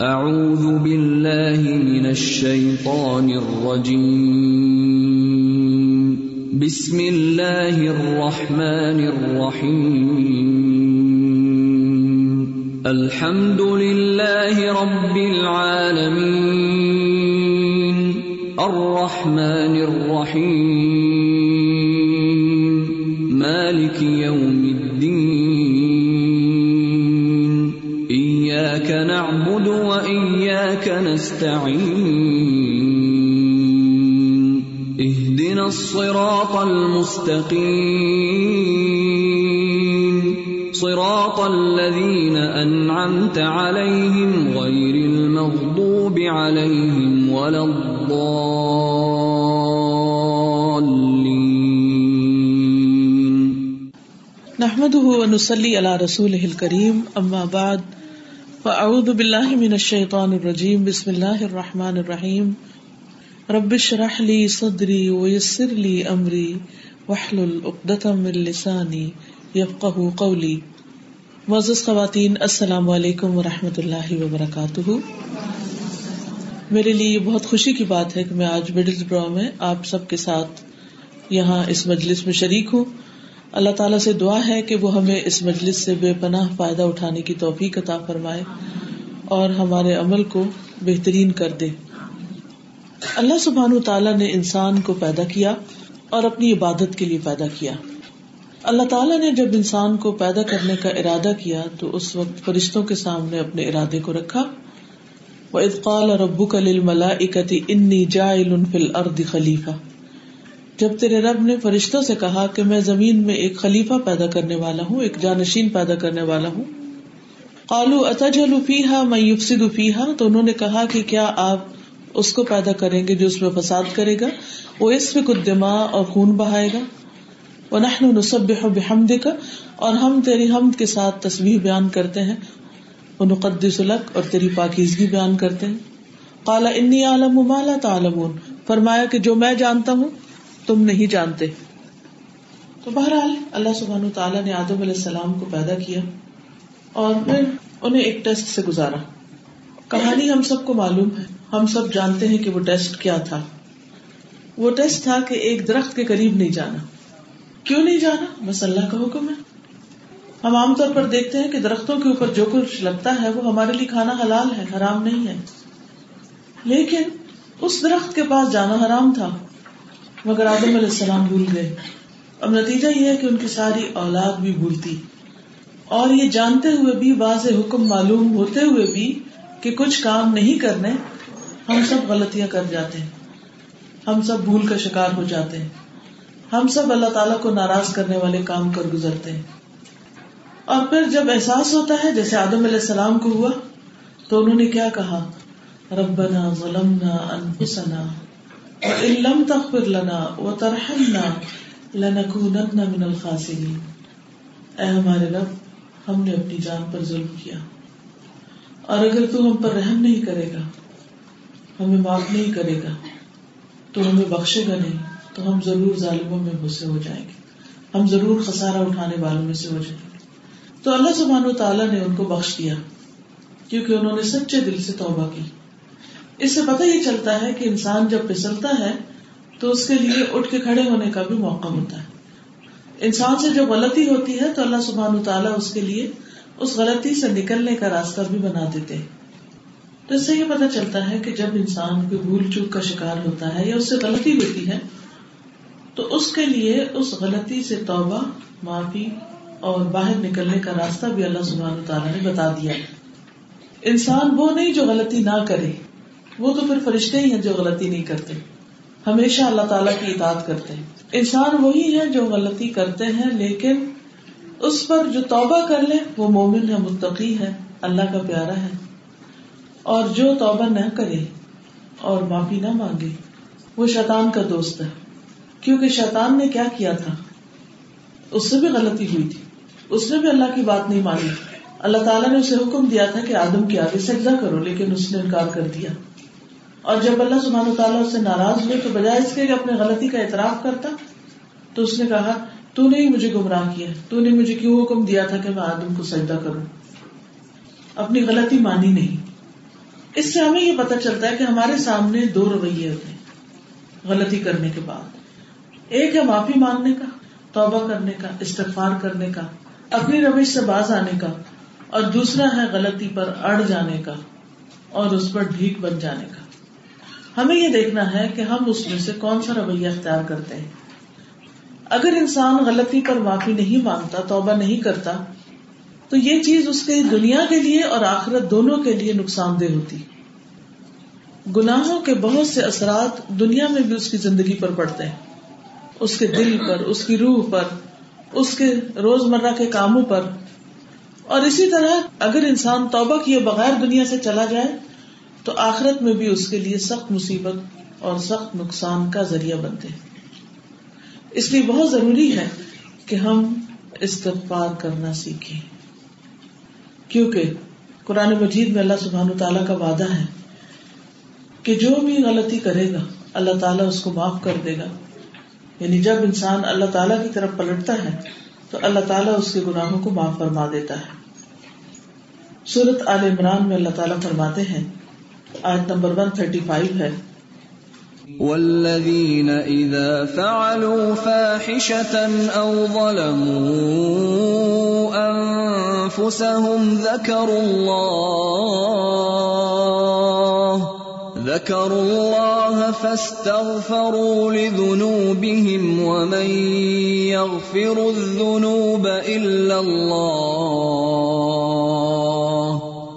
اعوذ باللہ من الشیطان الرجیم بسم اللہ الرحمن الرحیم الحمد للہ رب العالمین الرحمن الرحیم مالک یوم الدین ایاک نعبد و ایاک اهدنا الصراط المستقیم صراط الذين أنعمت عليهم غير المغضوب عليهم ولا الضالين نحمده ونصلي على رسوله الكريم اما بعد فاعوذ بالله من الشيطان الرجيم بسم الله الرحمن الرحيم رب اشرح لي صدري ويسر لي امري واحلل عقدة من لساني يفقهوا قولي معزز خواتین، السلام علیکم ورحمۃ اللہ وبرکاتہ۔ میرے لیے بہت خوشی کی بات ہے کہ میں آج مڈل برا میں آپ سب کے ساتھ یہاں اس مجلس میں شریک ہوں۔ اللہ تعالیٰ سے دعا ہے کہ وہ ہمیں اس مجلس سے بے پناہ فائدہ اٹھانے کی توفیق عطا فرمائے اور ہمارے عمل کو بہترین کر دے۔ اللہ سبحان تعالیٰ نے انسان کو پیدا کیا اور اپنی عبادت کے لیے پیدا کیا۔ اللہ تعالیٰ نے جب انسان کو پیدا کرنے کا ارادہ کیا تو اس وقت فرشتوں کے سامنے اپنے ارادے کو رکھا۔ وہ اطقال اور ابو کل ملا اکتی انی جا فل ارد خلیفہ جب تیرے رب نے فرشتوں سے کہا کہ میں زمین میں ایک خلیفہ پیدا کرنے والا ہوں، ایک جانشین پیدا کرنے والا ہوں، قالو اتجل فیحا میں یفسد فیحا تو انہوں نے کہا کہ کیا آپ اس کو پیدا کریں گے جو اس میں فساد کرے گا؟ وہ اس میں کچھ دماغ اور خون بہائے گا۔ وہ نحن نصبح بحمد کا اور ہم تیری حمد کے ساتھ تصویر بیان کرتے ہیں۔ وہ نقدس لک، اور تیری پاکیزگی بیان کرتے ہیں۔ قالا انی عالم مالا تعلمون۔ فرمایا کہ جو میں جانتا ہوں تم نہیں جانتے۔ تو بہرحال اللہ سبحان تعالیٰ نے آدم علیہ السلام کو پیدا کیا اور پھر انہیں ایک ٹیسٹ سے گزارا۔ کہانی ہم سب کو معلوم ہے۔ ہم سب جانتے ہیں کہ وہ ٹیسٹ کیا تھا۔ وہ ٹیسٹ تھا کہ ایک درخت کے قریب نہیں جانا۔ کیوں نہیں جانا؟ بس اللہ کا حکم ہے۔ ہم عام طور پر دیکھتے ہیں کہ درختوں کے اوپر جو کچھ لگتا ہے وہ ہمارے لیے کھانا حلال ہے، حرام نہیں ہے۔ لیکن اس درخت کے پاس جانا حرام تھا۔ مگر آدم علیہ السلام بھول گئے۔ اب نتیجہ یہ ہے کہ ان کی ساری اولاد بھی بھولتی۔ اور یہ جانتے ہوئے بھی، واضح حکم معلوم ہوتے ہوئے بھی کہ کچھ کام نہیں کرنے، ہم سب غلطیاں کر جاتے ہیں۔ ہم سب بھول کا شکار ہو جاتے ہیں۔ ہم سب اللہ تعالیٰ کو ناراض کرنے والے کام کر گزرتے ہیں۔ اور پھر جب احساس ہوتا ہے، جیسے آدم علیہ السلام کو ہوا، تو انہوں نے کیا کہا؟ ربنا ظلمنا انفسنا وَإِن لَمْ تَغْفِرْ لَنَا وَتَرْحَمْنَا لَنَكُونَنَّ مِنَ الْخَاسِرِينَ۔ اے ہمارے رب، ہم نے اپنی جان پر ظلم کیا۔ اور اگر تو ہم پر رحم نہیں کرے گا، ہمیں معاف نہیں کرے گا، تو ہمیں بخشے گا نہیں، تو ہم ضرور ظالموں میں غصے ہو جائیں گے۔ ہم ضرور خسارہ اٹھانے والوں میں سے ہو جائیں گے۔ تو اللہ سبحانہ و تعالیٰ نے ان کو بخش دیا، کیونکہ انہوں نے سچے دل سے توبہ کی۔ اس سے پتہ یہ چلتا ہے کہ انسان جب پھسلتا ہے تو اس کے لیے اٹھ کے کھڑے ہونے کا بھی موقع ہوتا ہے۔ انسان سے جب غلطی ہوتی ہے تو اللہ سبحان تعالیٰ اس کے لیے اس غلطی سے نکلنے کا راستہ بھی بنا دیتے تو اس سے یہ پتا چلتا ہے کہ جب انسان کوئی بھول چوک کا شکار ہوتا ہے یا اس سے غلطی ہوتی ہے تو اس کے لیے اس غلطی سے توبہ، معافی اور باہر نکلنے کا راستہ بھی اللہ سبحان تعالیٰ نے بتا دیا انسان وہ نہیں جو غلطی نہ کرے۔ وہ تو پھر فرشتے ہی ہیں جو غلطی نہیں کرتے۔ ہمیشہ اللہ تعالیٰ کی اطاعت کرتے ہیں۔ انسان وہی ہے جو غلطی کرتے ہیں، لیکن اس پر جو توبہ کر لے وہ مومن ہے، متقی ہے، اللہ کا پیارا ہے۔ اور جو توبہ نہ کرے اور معافی نہ مانگے، وہ شیطان کا دوست ہے۔ کیونکہ شیطان نے کیا کیا تھا؟ اس سے بھی غلطی ہوئی تھی۔ اس نے بھی اللہ کی بات نہیں مانی۔ اللہ تعالیٰ نے اسے حکم دیا تھا کہ آدم کی آگے سجدہ کرو، لیکن اس نے انکار کر دیا۔ اور جب اللہ سبحان تعالیٰ اس سے ناراض ہوئے تو بجائے اس کے اپنے غلطی کا اعتراف کرتا، تو اس نے کہا، تو نے مجھے گمراہ کیا، تو نے مجھے کیوں حکم دیا تھا کہ میں آدم کو سجدہ کروں؟ اپنی غلطی مانی نہیں۔ اس سے ہمیں یہ پتا چلتا ہے کہ ہمارے سامنے دو رویے ہوتے ہیں، غلطی کرنے کے بعد۔ ایک ہے معافی مانگنے کا، توبہ کرنے کا، استغفار کرنے کا، اپنی روش سے باز آنے کا، اور دوسرا ہے غلطی پر اڑ جانے کا اور اس پر ڈھیک بن جانے کا۔ ہمیں یہ دیکھنا ہے کہ ہم اس میں سے کون سا رویہ اختیار کرتے ہیں۔ اگر انسان غلطی پر معافی نہیں مانگتا، توبہ نہیں کرتا، تو یہ چیز اس کے دنیا کے لیے اور آخرت دونوں کے لیے نقصان دہ ہوتی۔ گناہوں کے بہت سے اثرات دنیا میں بھی اس کی زندگی پر پڑتے ہیں۔ اس کے دل پر، اس کی روح پر، اس کے روز مرہ کے کاموں پر۔ اور اسی طرح اگر انسان توبہ کیے بغیر دنیا سے چلا جائے تو آخرت میں بھی اس کے لیے سخت مصیبت اور سخت نقصان کا ذریعہ بنتے ہیں۔ اس لیے بہت ضروری ہے کہ ہم استغفار کرنا سیکھیں۔ کیونکہ قرآن مجید میں اللہ سبحان تعالیٰ کا وعدہ ہے کہ جو بھی غلطی کرے گا، اللہ تعالیٰ اس کو معاف کر دے گا۔ یعنی جب انسان اللہ تعالیٰ کی طرف پلٹتا ہے، تو اللہ تعالیٰ اس کے گناہوں کو معاف فرما دیتا ہے۔ سورت عال عمران میں اللہ تعالیٰ فرماتے ہیں آج نمبر ون تھرٹی فائیو ہے۔ والذين إذا فعلوا فاحشة أو ظلموا أنفسهم ذكروا الله ذكروا الله فاستغفروا لذنوبهم ومن يغفر الذنوب إلا الله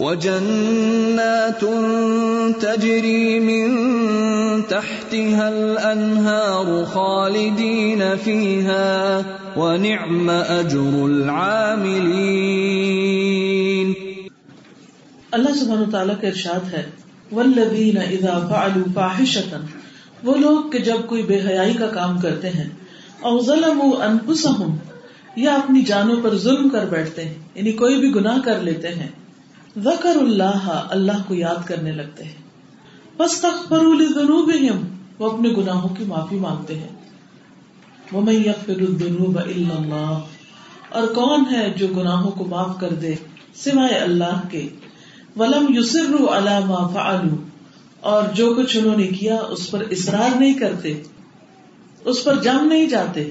وجنات تجري من تحتها الانهار خالدين فيها ونعم اجر العاملين. اللہ سبحانہ تعالیٰ کا ارشاد ہے والذین اذا فعلوا فاحشة، وہ لوگ کہ جب کوئی بے حیائی کا کام کرتے ہیں، او ظلموا انفسهم یا اپنی جانوں پر ظلم کر بیٹھتے ہیں یعنی کوئی بھی گناہ کر لیتے ہیں ذکر اللہ اللہ کو یاد کرنے لگتے ہیں۔ بس تخبر وہ اپنے گناہوں کی معافی مانگتے ہیں۔ وہ میں یغفر الذنوب الا اللہ اور کون ہے جو گناہوں کو معاف کر دے سوائے اللہ کے؟ ولم یسر علی ما فعلوا، اور جو کچھ انہوں نے کیا اس پر اصرار نہیں کرتے، اس پر جم نہیں جاتے،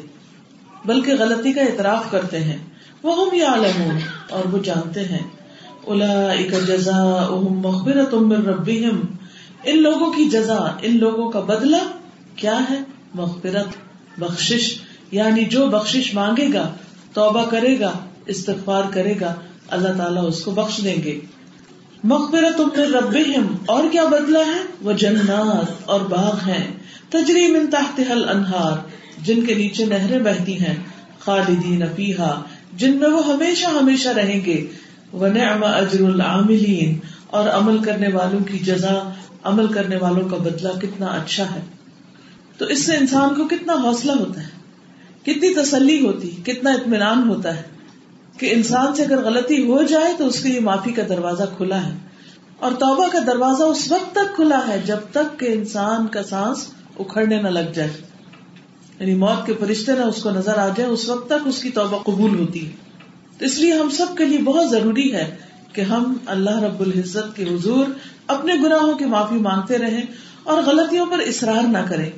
بلکہ غلطی کا اعتراف کرتے ہیں۔ وہ ہم یعلمون اور وہ جانتے ہیں۔ جزا مغفرت من ربهم ان لوگوں کی جزا، ان لوگوں کا بدلہ کیا ہے؟ مغفرت، بخشش یعنی جو بخشش مانگے گا، توبہ کرے گا، استغفار کرے گا، اللہ تعالیٰ اس کو بخش دیں گے۔ مغفرت من ربهم اور کیا بدلا ہے؟ وہ جنات اور باغ ہیں۔ تجری من تحتها الانہار۔ جن کے نیچے نہریں بہتی ہیں۔ خالدین فیہا۔ جن میں وہ ہمیشہ ہمیشہ رہیں گے۔ ونعم اجر العاملین۔ اور عمل کرنے والوں کی جزا، عمل کرنے والوں کا بدلہ کتنا اچھا ہے۔ تو اس سے انسان کو کتنا حوصلہ ہوتا ہے، کتنی تسلی ہوتی، کتنا اطمینان ہوتا ہے کہ انسان سے اگر غلطی ہو جائے تو اس کے لیے معافی کا دروازہ کھلا ہے۔ اور توبہ کا دروازہ اس وقت تک کھلا ہے جب تک کہ انسان کا سانس اکھڑنے نہ لگ جائے۔ یعنی موت کے فرشتے نہ اس کو نظر آ جائے، اس وقت تک اس کی توبہ قبول ہوتی ہے۔ اس لیے ہم سب کے لیے بہت ضروری ہے کہ ہم اللہ رب العزت کے حضور اپنے گناہوں کی معافی مانگتے رہیں اور غلطیوں پر اصرار نہ کریں۔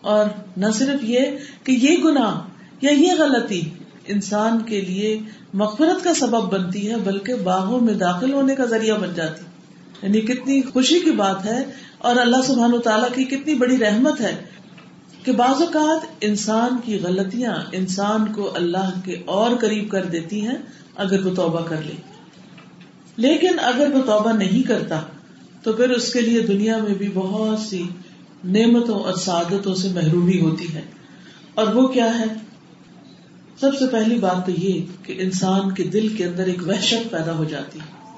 اور نہ صرف یہ کہ یہ گناہ یا یہ غلطی انسان کے لیے مغفرت کا سبب بنتی ہے، بلکہ باغوں میں داخل ہونے کا ذریعہ بن جاتی۔ یعنی کتنی خوشی کی بات ہے اور اللہ سبحان و تعالیٰ کی کتنی بڑی رحمت ہے کہ بعض اوقات انسان کی غلطیاں انسان کو اللہ کے اور قریب کر دیتی ہیں اگر وہ توبہ کر لے۔ لیکن اگر وہ توبہ نہیں کرتا تو پھر اس کے لیے دنیا میں بھی بہت سی نعمتوں اور سعادتوں سے محرومی ہوتی ہے۔ اور وہ کیا ہے؟ سب سے پہلی بات تو یہ کہ انسان کے دل کے اندر ایک وحشت پیدا ہو جاتی ہے۔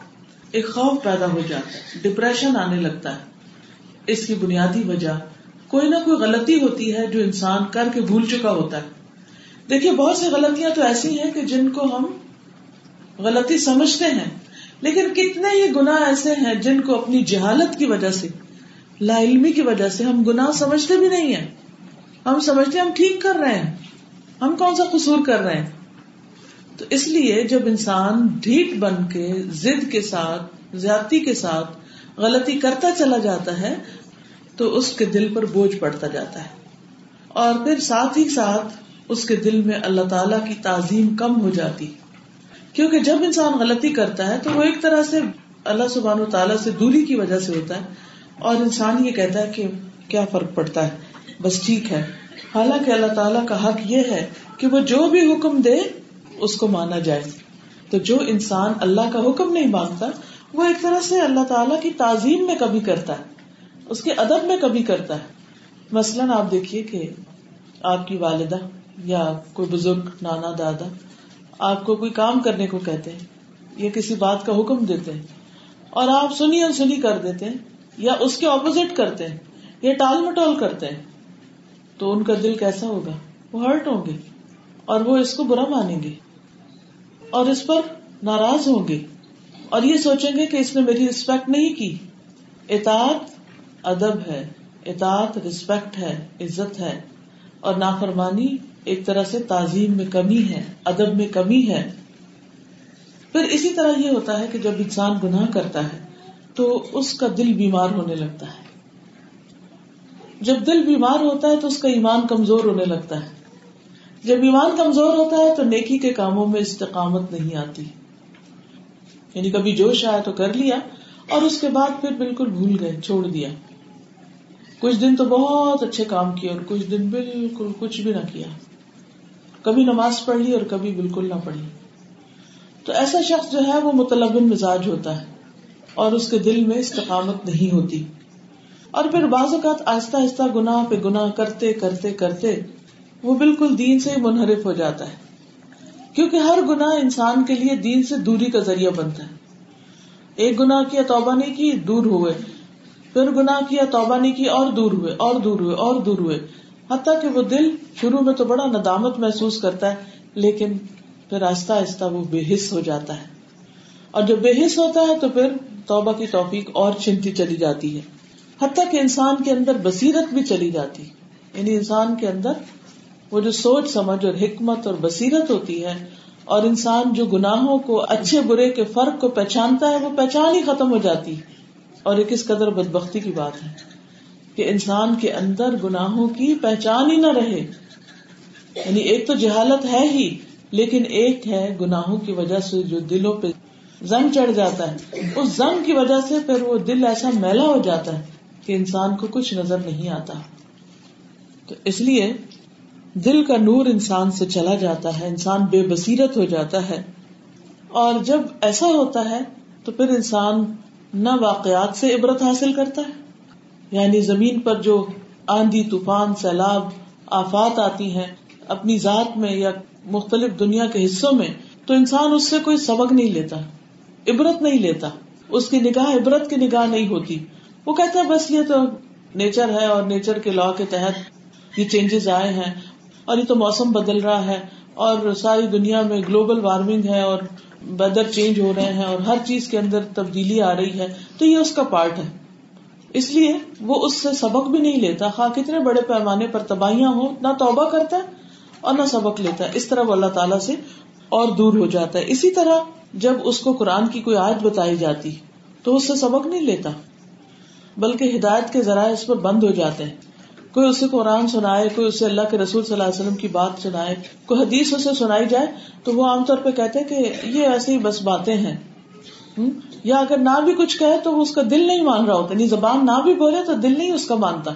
ایک خوف پیدا ہو جاتا ہے۔ ڈپریشن آنے لگتا ہے۔ اس کی بنیادی وجہ کوئی نہ کوئی غلطی ہوتی ہے جو انسان کر کے بھول چکا ہوتا ہے۔ دیکھیے، بہت سی غلطیاں تو ایسی ہیں کہ جن کو ہم غلطی سمجھتے ہیں، لیکن کتنے ہی گنا ایسے ہیں جن کو اپنی جہالت کی وجہ سے، لا علمی کی وجہ سے ہم گناہ سمجھتے بھی نہیں ہیں۔ ہم سمجھتے ہم ٹھیک کر رہے ہیں۔ ہم کون سا قصور کر رہے ہیں؟ تو اس لیے جب انسان ڈھیٹ بن کے، ضد کے ساتھ، زیادتی کے ساتھ غلطی کرتا چلا جاتا ہے تو اس کے دل پر بوجھ پڑتا جاتا ہے۔ اور پھر ساتھ ہی ساتھ اس کے دل میں اللہ تعالی کی تعظیم کم ہو جاتی کیونکہ جب انسان غلطی کرتا ہے تو وہ ایک طرح سے اللہ سبحان و تعالیٰ سے دوری کی وجہ سے ہوتا ہے اور انسان یہ کہتا ہے کہ کیا فرق پڑتا ہے؟ بس ٹھیک ہے۔ حالانکہ اللہ تعالیٰ کا حق یہ ہے کہ وہ جو بھی حکم دے، اس کو مانا جائے۔ تو جو انسان اللہ کا حکم نہیں مانگتا، وہ ایک طرح سے اللہ تعالیٰ کی تعظیم میں کبھی کرتا ہے۔ اس کے ادب میں کبھی کرتا ہے۔ مثلاً آپ دیکھیے کہ آپ کی والدہ یا کوئی بزرگ، نانا، دادا آپ کو کوئی کام کرنے کو کہتے ہیں، یا کسی بات کا حکم دیتے ہیں اور آپ سنی اور سنی کر دیتے ہیں یا اس کے اپوزٹ کرتے ہیں یا ٹال مٹول کرتے ہیں، تو ان کا دل کیسا ہوگا؟ وہ ہرٹ ہوں گے اور وہ اس کو برا مانیں گے اور اس پر ناراض ہوں گے اور یہ سوچیں گے کہ اس نے میری ریسپیکٹ نہیں کی۔ اطاعت ادب ہے، اطاعت رسپیکٹ ہے، عزت ہے۔ اور نافرمانی ایک طرح سے تعظیم میں کمی ہے، ادب میں کمی ہے۔ پھر اسی طرح یہ ہوتا ہے کہ جب انسان گناہ کرتا ہے، تو اس کا دل بیمار ہونے لگتا ہے۔ جب دل بیمار ہوتا ہے، تو اس کا ایمان کمزور ہونے لگتا ہے۔ جب ایمان کمزور ہوتا ہے، تو نیکی کے کاموں میں استقامت نہیں آتی۔ یعنی کبھی جوش آیا تو کر لیا، اور اس کے بعد پھر بالکل بھول گئے، چھوڑ دیا۔ کچھ دن تو بہت اچھے کام کیے اور کچھ دن بالکل کچھ بھی نہ کیا۔ کبھی نماز پڑھ لی اور کبھی بالکل نہ پڑھی تو ایسا شخص جو ہے وہ متلبن مزاج ہوتا ہے اور اس کے دل میں استقامت نہیں ہوتی۔ اور پھر بعض اوقات آہستہ آہستہ گنا پہ گنا کرتے کرتے کرتے وہ بالکل دین سے منحرف ہو جاتا ہے۔ کیونکہ ہر گنا انسان کے لیے دین سے دوری کا ذریعہ بنتا ہے۔ ایک گنا کیا توبہ نہیں کی، دور ہوئے۔ پھر گنا کیا، توبہ نہیں کی، اور دور ہوئے، اور دور ہوئے، اور دور ہوئے۔ حتیٰ کہ وہ دل شروع میں تو بڑا ندامت محسوس کرتا ہے، لیکن پھر آہستہ آہستہ وہ بے حص ہو جاتا ہے۔ اور جب بے حص ہوتا ہے تو پھر توبہ کی توفیق اور چنتی چلی جاتی ہے۔ حتیٰ کہ انسان کے اندر بصیرت بھی چلی جاتی یعنی انسان کے اندر وہ جو سوچ سمجھ اور حکمت اور بصیرت ہوتی ہے، اور انسان جو گناہوں کو، اچھے برے کے فرق کو پہچانتا ہے، وہ پہچان ہی ختم ہو جاتی ہے۔ اور یہ کس قدر بدبختی کی بات ہے کہ انسان کے اندر گناہوں کی پہچان ہی نہ رہے۔ یعنی ایک تو جہالت ہے ہی، لیکن ایک ہے گناہوں کی وجہ سے جو دلوں پہ زنگ چڑھ جاتا ہے۔ اس زنگ کی وجہ سے پھر وہ دل ایسا میلا ہو جاتا ہے کہ انسان کو کچھ نظر نہیں آتا۔ تو اس لیے دل کا نور انسان سے چلا جاتا ہے، انسان بے بصیرت ہو جاتا ہے۔ اور جب ایسا ہوتا ہے تو پھر انسان نہ واقعات سے عبرت حاصل کرتا ہے۔ یعنی زمین پر جو آندھی، طوفان، سیلاب، آفات آتی ہیں، اپنی ذات میں یا مختلف دنیا کے حصوں میں، تو انسان اس سے کوئی سبق نہیں لیتا، عبرت نہیں لیتا۔ اس کی نگاہ عبرت کی نگاہ نہیں ہوتی۔ وہ کہتا ہے، بس یہ تو نیچر ہے اور نیچر کے لا کے تحت یہ چینجز آئے ہیں اور یہ تو موسم بدل رہا ہے۔ اور ساری دنیا میں گلوبل وارمنگ ہے اور ویدر چینج ہو رہے ہیں اور ہر چیز کے اندر تبدیلی آ رہی ہے، تو یہ اس کا پارٹ ہے۔ اس لیے وہ اس سے سبق بھی نہیں لیتا۔ خا کتنے بڑے پیمانے پر تباہیاں ہو نہ توبہ کرتا ہے اور نہ سبق لیتا ہے۔ اس طرح وہ اللہ تعالیٰ سے اور دور ہو جاتا ہے۔ اسی طرح جب اس کو قرآن کی کوئی آیت بتائی جاتی تو اس سے سبق نہیں لیتا، بلکہ ہدایت کے ذرائع اس پر بند ہو جاتے ہیں۔ کوئی اسے قرآن سنائے، کوئی اسے اللہ کے رسول صلی اللہ علیہ وسلم کی بات سنائے، کوئی حدیث اسے سنائی جائے، تو وہ عام طور پہ کہتے کہ یہ ایسی بس باتیں ہیں۔ یا اگر نہ بھی کچھ کہے تو وہ اس کا دل نہیں مان رہا ہوتا نہیں زبان نہ بھی بولے تو دل نہیں اس کا مانتا۔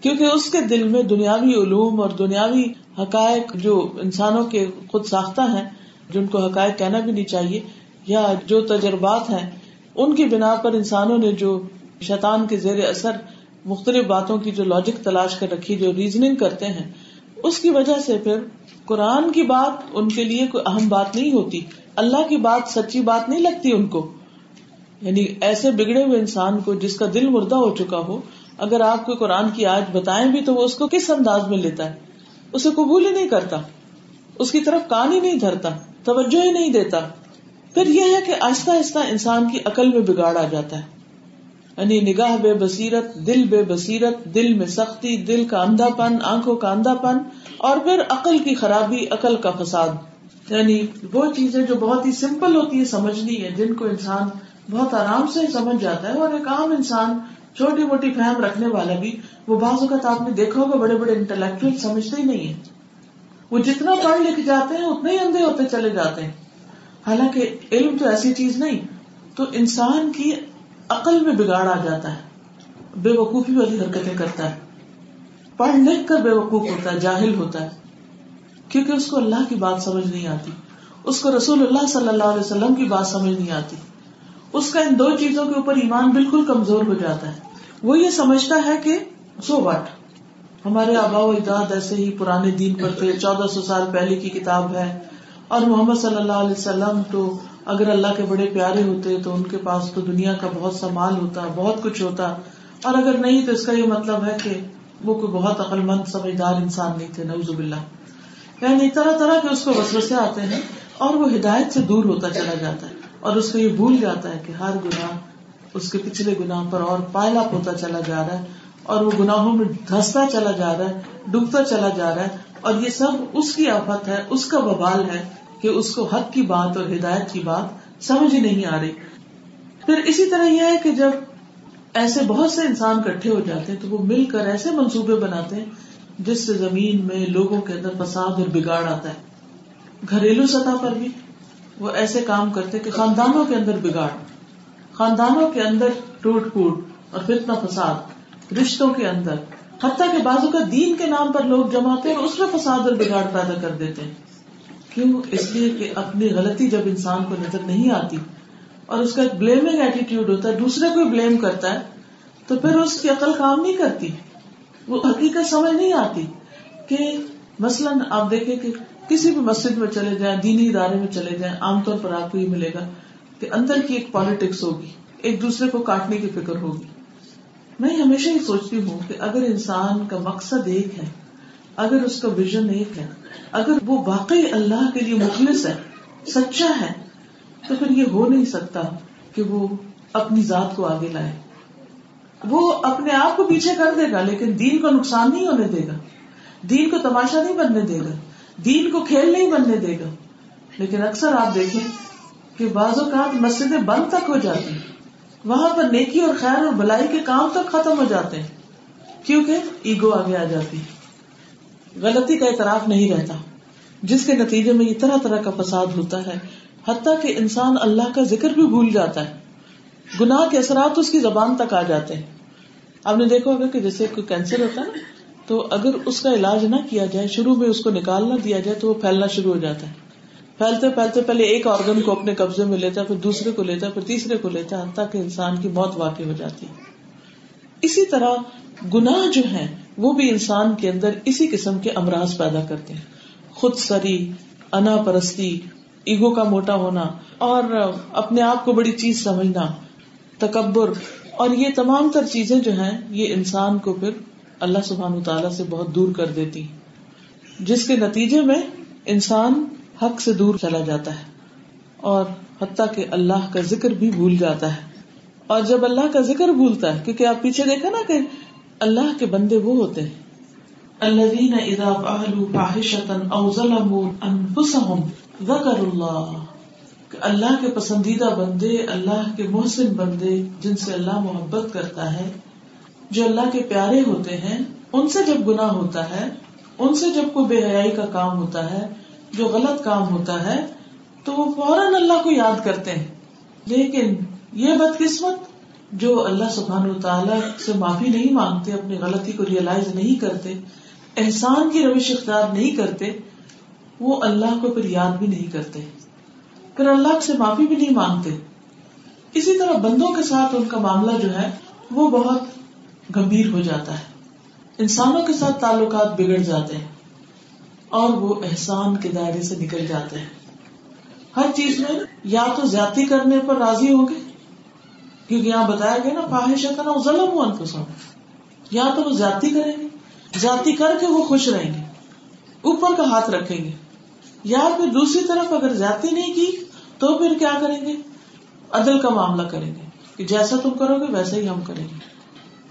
کیونکہ اس کے دل میں دنیاوی علوم اور دنیاوی حقائق جو انسانوں کے خود ساختہ ہیں جن کو حقائق کہنا بھی نہیں چاہیے، یا جو تجربات ہیں، ان کی بنا پر انسانوں نے جو شیطان کے زیر اثر مختلف باتوں کی جو لاجک تلاش کر رکھی، جو ریزننگ کرتے ہیں، اس کی وجہ سے پھر قرآن کی بات ان کے لیے کوئی اہم بات نہیں ہوتی۔ اللہ کی بات سچی بات نہیں لگتی ان کو۔ یعنی ایسے بگڑے ہوئے انسان کو جس کا دل مردہ ہو چکا ہو، اگر آپ کو قرآن کی آج بتائیں بھی تو وہ اس کو کس انداز میں لیتا ہے؟ اسے قبول ہی نہیں کرتا۔ اس کی طرف کان ہی نہیں دھرتا، توجہ ہی نہیں دیتا۔ پھر یہ ہے کہ آہستہ آہستہ انسان کی عقل میں بگاڑ آ جاتا ہے۔ یعنی نگاہ بے بصیرت، دل بے بصیرت، دل میں سختی، دل کا اندھا پن، آنکھوں کا اندھا پن، اور پھر عقل کی خرابی، عقل کا فساد۔ یعنی وہ چیزیں جو بہت ہی سمپل ہوتی ہے سمجھنی ہے جن کو انسان بہت آرام سے سمجھ جاتا ہے، اور ایک عام انسان چھوٹی موٹی فہم رکھنے والا بھی، وہ بعض اوقات آپ نے دیکھا ہوگا، بڑے بڑے انٹلیکچوئل سمجھتے ہی نہیں ہے وہ جتنا پڑھ لکھ جاتے ہیں، اتنے ہی اندھے ہوتے چلے جاتے ہیں۔ حالانکہ علم تو ایسی چیز نہیں، تو انسان کی عقل میں بگاڑ آ جاتا ہے بے وقوفی والی حرکتیں کرتا ہے۔ پڑھ لکھ کر بے وقوف ہوتا ہے، جاہل ہوتا ہے۔ کیونکہ اس کو اللہ کی بات سمجھ نہیں آتی۔ اس کو رسول اللہ صلی اللہ علیہ وسلم کی بات سمجھ نہیں آتی۔ اس کا ان دو چیزوں کے اوپر ایمان بالکل کمزور ہو جاتا ہے۔ وہ یہ سمجھتا ہے کہ سو واٹ ہمارے آبا و اجداد ایسے ہی پرانے دین پر تھے۔ چودہ سو سال پہلے کی کتاب ہے۔ اور محمد صلی اللہ علیہ وسلم تو اگر اللہ کے بڑے پیارے ہوتے تو ان کے پاس تو دنیا کا بہت سا مال ہوتا، بہت کچھ ہوتا۔ اور اگر نہیں تو اس کا یہ مطلب ہے کہ وہ کوئی بہت عقل مند سمجھدار انسان نہیں تھے نوز باللہ۔ یعنی طرح طرح کے اس کو وسوسے آتے ہیں اور وہ ہدایت سے دور ہوتا چلا جاتا ہے۔ اور اس کو یہ بھول جاتا ہے کہ ہر گناہ اس کے پچھلے گناہ پر اور پائلا ہوتا چلا جا رہا ہے اور وہ گناہوں میں دھستا چلا جا رہا ہے، ڈوبتا چلا جا رہا ہے۔ اور یہ سب اس کی آفت ہے، اس کا ببال ہے کہ اس کو حق کی بات اور ہدایت کی بات سمجھ ہی نہیں آ رہی۔ پھر اسی طرح یہ ہے کہ جب ایسے بہت سے انسان کٹھے ہو جاتے ہیں تو وہ مل کر ایسے منصوبے بناتے ہیں جس سے زمین میں لوگوں کے اندر فساد اور بگاڑ آتا ہے۔ گھریلو سطح پر بھی وہ ایسے کام کرتے کہ خاندانوں کے اندر بگاڑ، خاندانوں کے اندر ٹوٹ پوٹ اور فتنا فساد، رشتوں کے اندر۔ حتیٰ کے بازو کا دین کے نام پر لوگ جماتے ہیں اس میں فساد اور بگاڑ پیدا کر دیتے ہیں۔ کیوں؟ اس لیے کہ اپنی غلطی جب انسان کو نظر نہیں آتی اور اس کا ایک بلیمنگ ایٹیٹیوڈ ہوتا ہے، دوسرے کو بلیم کرتا ہے، تو پھر اس کی عقل کام نہیں کرتی۔ وہ حقیقت سمجھ نہیں آتی کہ مثلاً آپ دیکھیں کہ کسی بھی مسجد میں چلے جائیں، دینی ادارے میں چلے جائیں، عام طور پر آپ کو یہ ملے گا کہ اندر کی ایک پالیٹکس ہوگی، ایک دوسرے کو کاٹنے کی فکر ہوگی۔ میں ہمیشہ یہ سوچتی ہوں کہ اگر انسان کا مقصد ایک ہے اگر اس کا ویژن ایک ہے اگر وہ واقعی اللہ کے لیے مخلص ہے، سچا ہے، تو پھر یہ ہو نہیں سکتا کہ وہ اپنی ذات کو آگے لائے۔ وہ اپنے آپ کو پیچھے کر دے گا، لیکن دین کو نقصان نہیں ہونے دے گا۔ دین کو تماشا نہیں بننے دے گا۔ دین کو کھیل نہیں بننے دے گا۔ لیکن اکثر آپ دیکھیں کہ بعض اوقات مسجدیں بند تک ہو جاتی ہیں۔ وہاں پر نیکی اور خیر اور بلائی کے کام تک ختم ہو جاتے ہیں۔ کیونکہ ایگو آگے آ جاتی ہے۔ غلطی کا اعتراف نہیں رہتا۔ جس کے نتیجے میں یہ طرح طرح کا فساد ہوتا ہے، حتیٰ کہ انسان اللہ کا ذکر بھی بھول جاتا ہے۔ گناہ کے اثرات اس کی زبان تک آ جاتے ہیں۔ آپ نے دیکھا ہوگا کہ جیسے کوئی کینسر ہوتا ہے نا، تو اگر اس کا علاج نہ کیا جائے، شروع میں اس کو نکال نہ دیا جائے، تو وہ پھیلنا شروع ہو جاتا ہے۔ پھیلتے پھیلتے پہلے ایک آرگن کو اپنے قبضے میں لیتا ہے، پھر دوسرے کو لیتا ہے، پھر تیسرے کو لیتا ہے تاکہ انسان کی موت واقع ہو جاتی ہے۔ اسی طرح گناہ جو ہے وہ بھی انسان کے اندر اسی قسم کے امراض پیدا کرتے ہیں۔ خود سری انا پرستی، ایگو کا موٹا ہونا اور اپنے آپ کو بڑی چیز سمجھنا، تکبر، اور یہ تمام تر چیزیں جو ہیں، یہ انسان کو پھر اللہ سبحان تعالیٰ سے بہت دور کر دیتی جس کے نتیجے میں انسان حق سے دور چلا جاتا ہے اور حتیٰ کہ اللہ کا ذکر بھی بھول جاتا ہے۔ اور جب اللہ کا ذکر بھولتا ہے، کیونکہ آپ پیچھے دیکھا نا کہ اللہ کے بندے وہ ہوتے ہیں۔ اللہ۔ کے پسندیدہ بندے، اللہ کے محسن بندے، جن سے اللہ محبت کرتا ہے، جو اللہ کے پیارے ہوتے ہیں، ان سے جب گنا ہوتا ہے، ان سے جب کوئی بے حیائی کا کام ہوتا ہے، جو غلط کام ہوتا ہے، تو وہ فوراً اللہ کو یاد کرتے ہیں۔ لیکن یہ بدقسمت جو اللہ سبحان تعالیٰ سے معافی نہیں مانگتے، اپنی غلطی کو ریئلائز نہیں کرتے، احسان کی روش اختیار نہیں کرتے، وہ اللہ کو پھر یاد بھی نہیں کرتے، پھر اللہ سے معافی بھی نہیں مانگتے۔ اسی طرح بندوں کے ساتھ ان کا معاملہ جو ہے، وہ بہت گمبھیر ہو جاتا ہے۔ انسانوں کے ساتھ تعلقات بگڑ جاتے ہیں اور وہ احسان کے دائرے سے نکل جاتے ہیں۔ ہر چیز میں یا تو زیادتی کرنے پر راضی ہوں گے کیونکہ یہاں بتایا گیا نا، فاحش نا ظلم ہوا یا تو وہ زیادتی کریں گے۔ زیادتی کر کے وہ خوش رہیں گے۔ اوپر کا ہاتھ رکھیں گے۔ یا پھر دوسری طرف اگر زیادتی نہیں کی، تو پھر کیا کریں گے؟ عدل کا معاملہ کریں گے۔ کہ جیسا تم کرو گے، ویسا ہی ہم کریں گے۔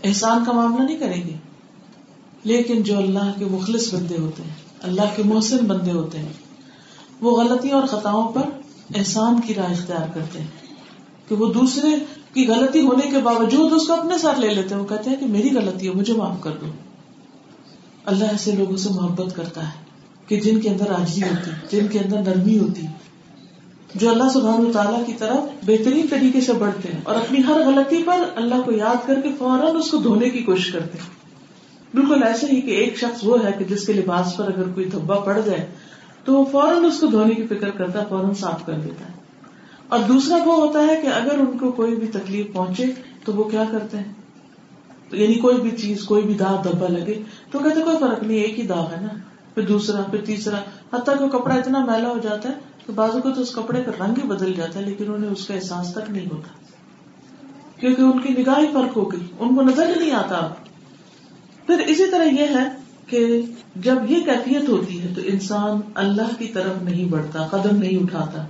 احسان کا معاملہ نہیں کریں گے۔ لیکن جو اللہ کے مخلص بندے ہوتے ہیں، اللہ کے محسن بندے ہوتے ہیں، وہ غلطیوں اور خطاؤں پر احسان کی راہ اختیار کرتے ہیں۔ کہ وہ دوسرے کی غلطی ہونے کے باوجود اس کو اپنے ساتھ لے لیتے ہیں۔ وہ کہتے ہیں کہ میری غلطی ہے، مجھے معاف کر دو۔ اللہ ایسے لوگوں سے محبت کرتا ہے کہ جن کے اندر آجی ہوتی، جن کے اندر نرمی ہوتی، جو اللہ سبحان تعالیٰ کی طرف بہترین طریقے سے بڑھتے ہیں اور اپنی ہر غلطی پر اللہ کو یاد کر کے فوراً اس کو دھونے کی کوشش کرتے ہیں۔ بالکل ایسے ہی کہ ایک شخص وہ ہے کہ جس کے لباس پر اگر کوئی دھبا پڑ جائے تو وہ فوراً اس کو دھونے کی فکر کرتا ہے، فوراً صاف کر دیتا ہے۔ اور دوسرا وہ ہوتا ہے کہ اگر ان کو کوئی بھی تکلیف پہنچے تو وہ کیا کرتے ہیں؟ یعنی کوئی بھی چیز، کوئی بھی داغ دھبا لگے، تو کہتے کوئی فرق نہیں، ایک ہی داغ ہے نا۔ پھر دوسرا، پھر تیسرا۔ حتیٰ کہ کپڑا اتنا میلا ہو جاتا ہے کہ بازو کو تو اس کپڑے کا رنگ ہی بدل جاتا ہے، لیکن انہیں اس کا احساس تک نہیں ہوتا۔ کیونکہ ان کی نگاہ ہی فرق ہو گئی، ان کو نظر ہی نہیں آتا۔ پھر اسی طرح یہ ہے کہ جب یہ کیفیت ہوتی ہے تو انسان اللہ کی طرف نہیں بڑھتا، قدم نہیں اٹھاتا۔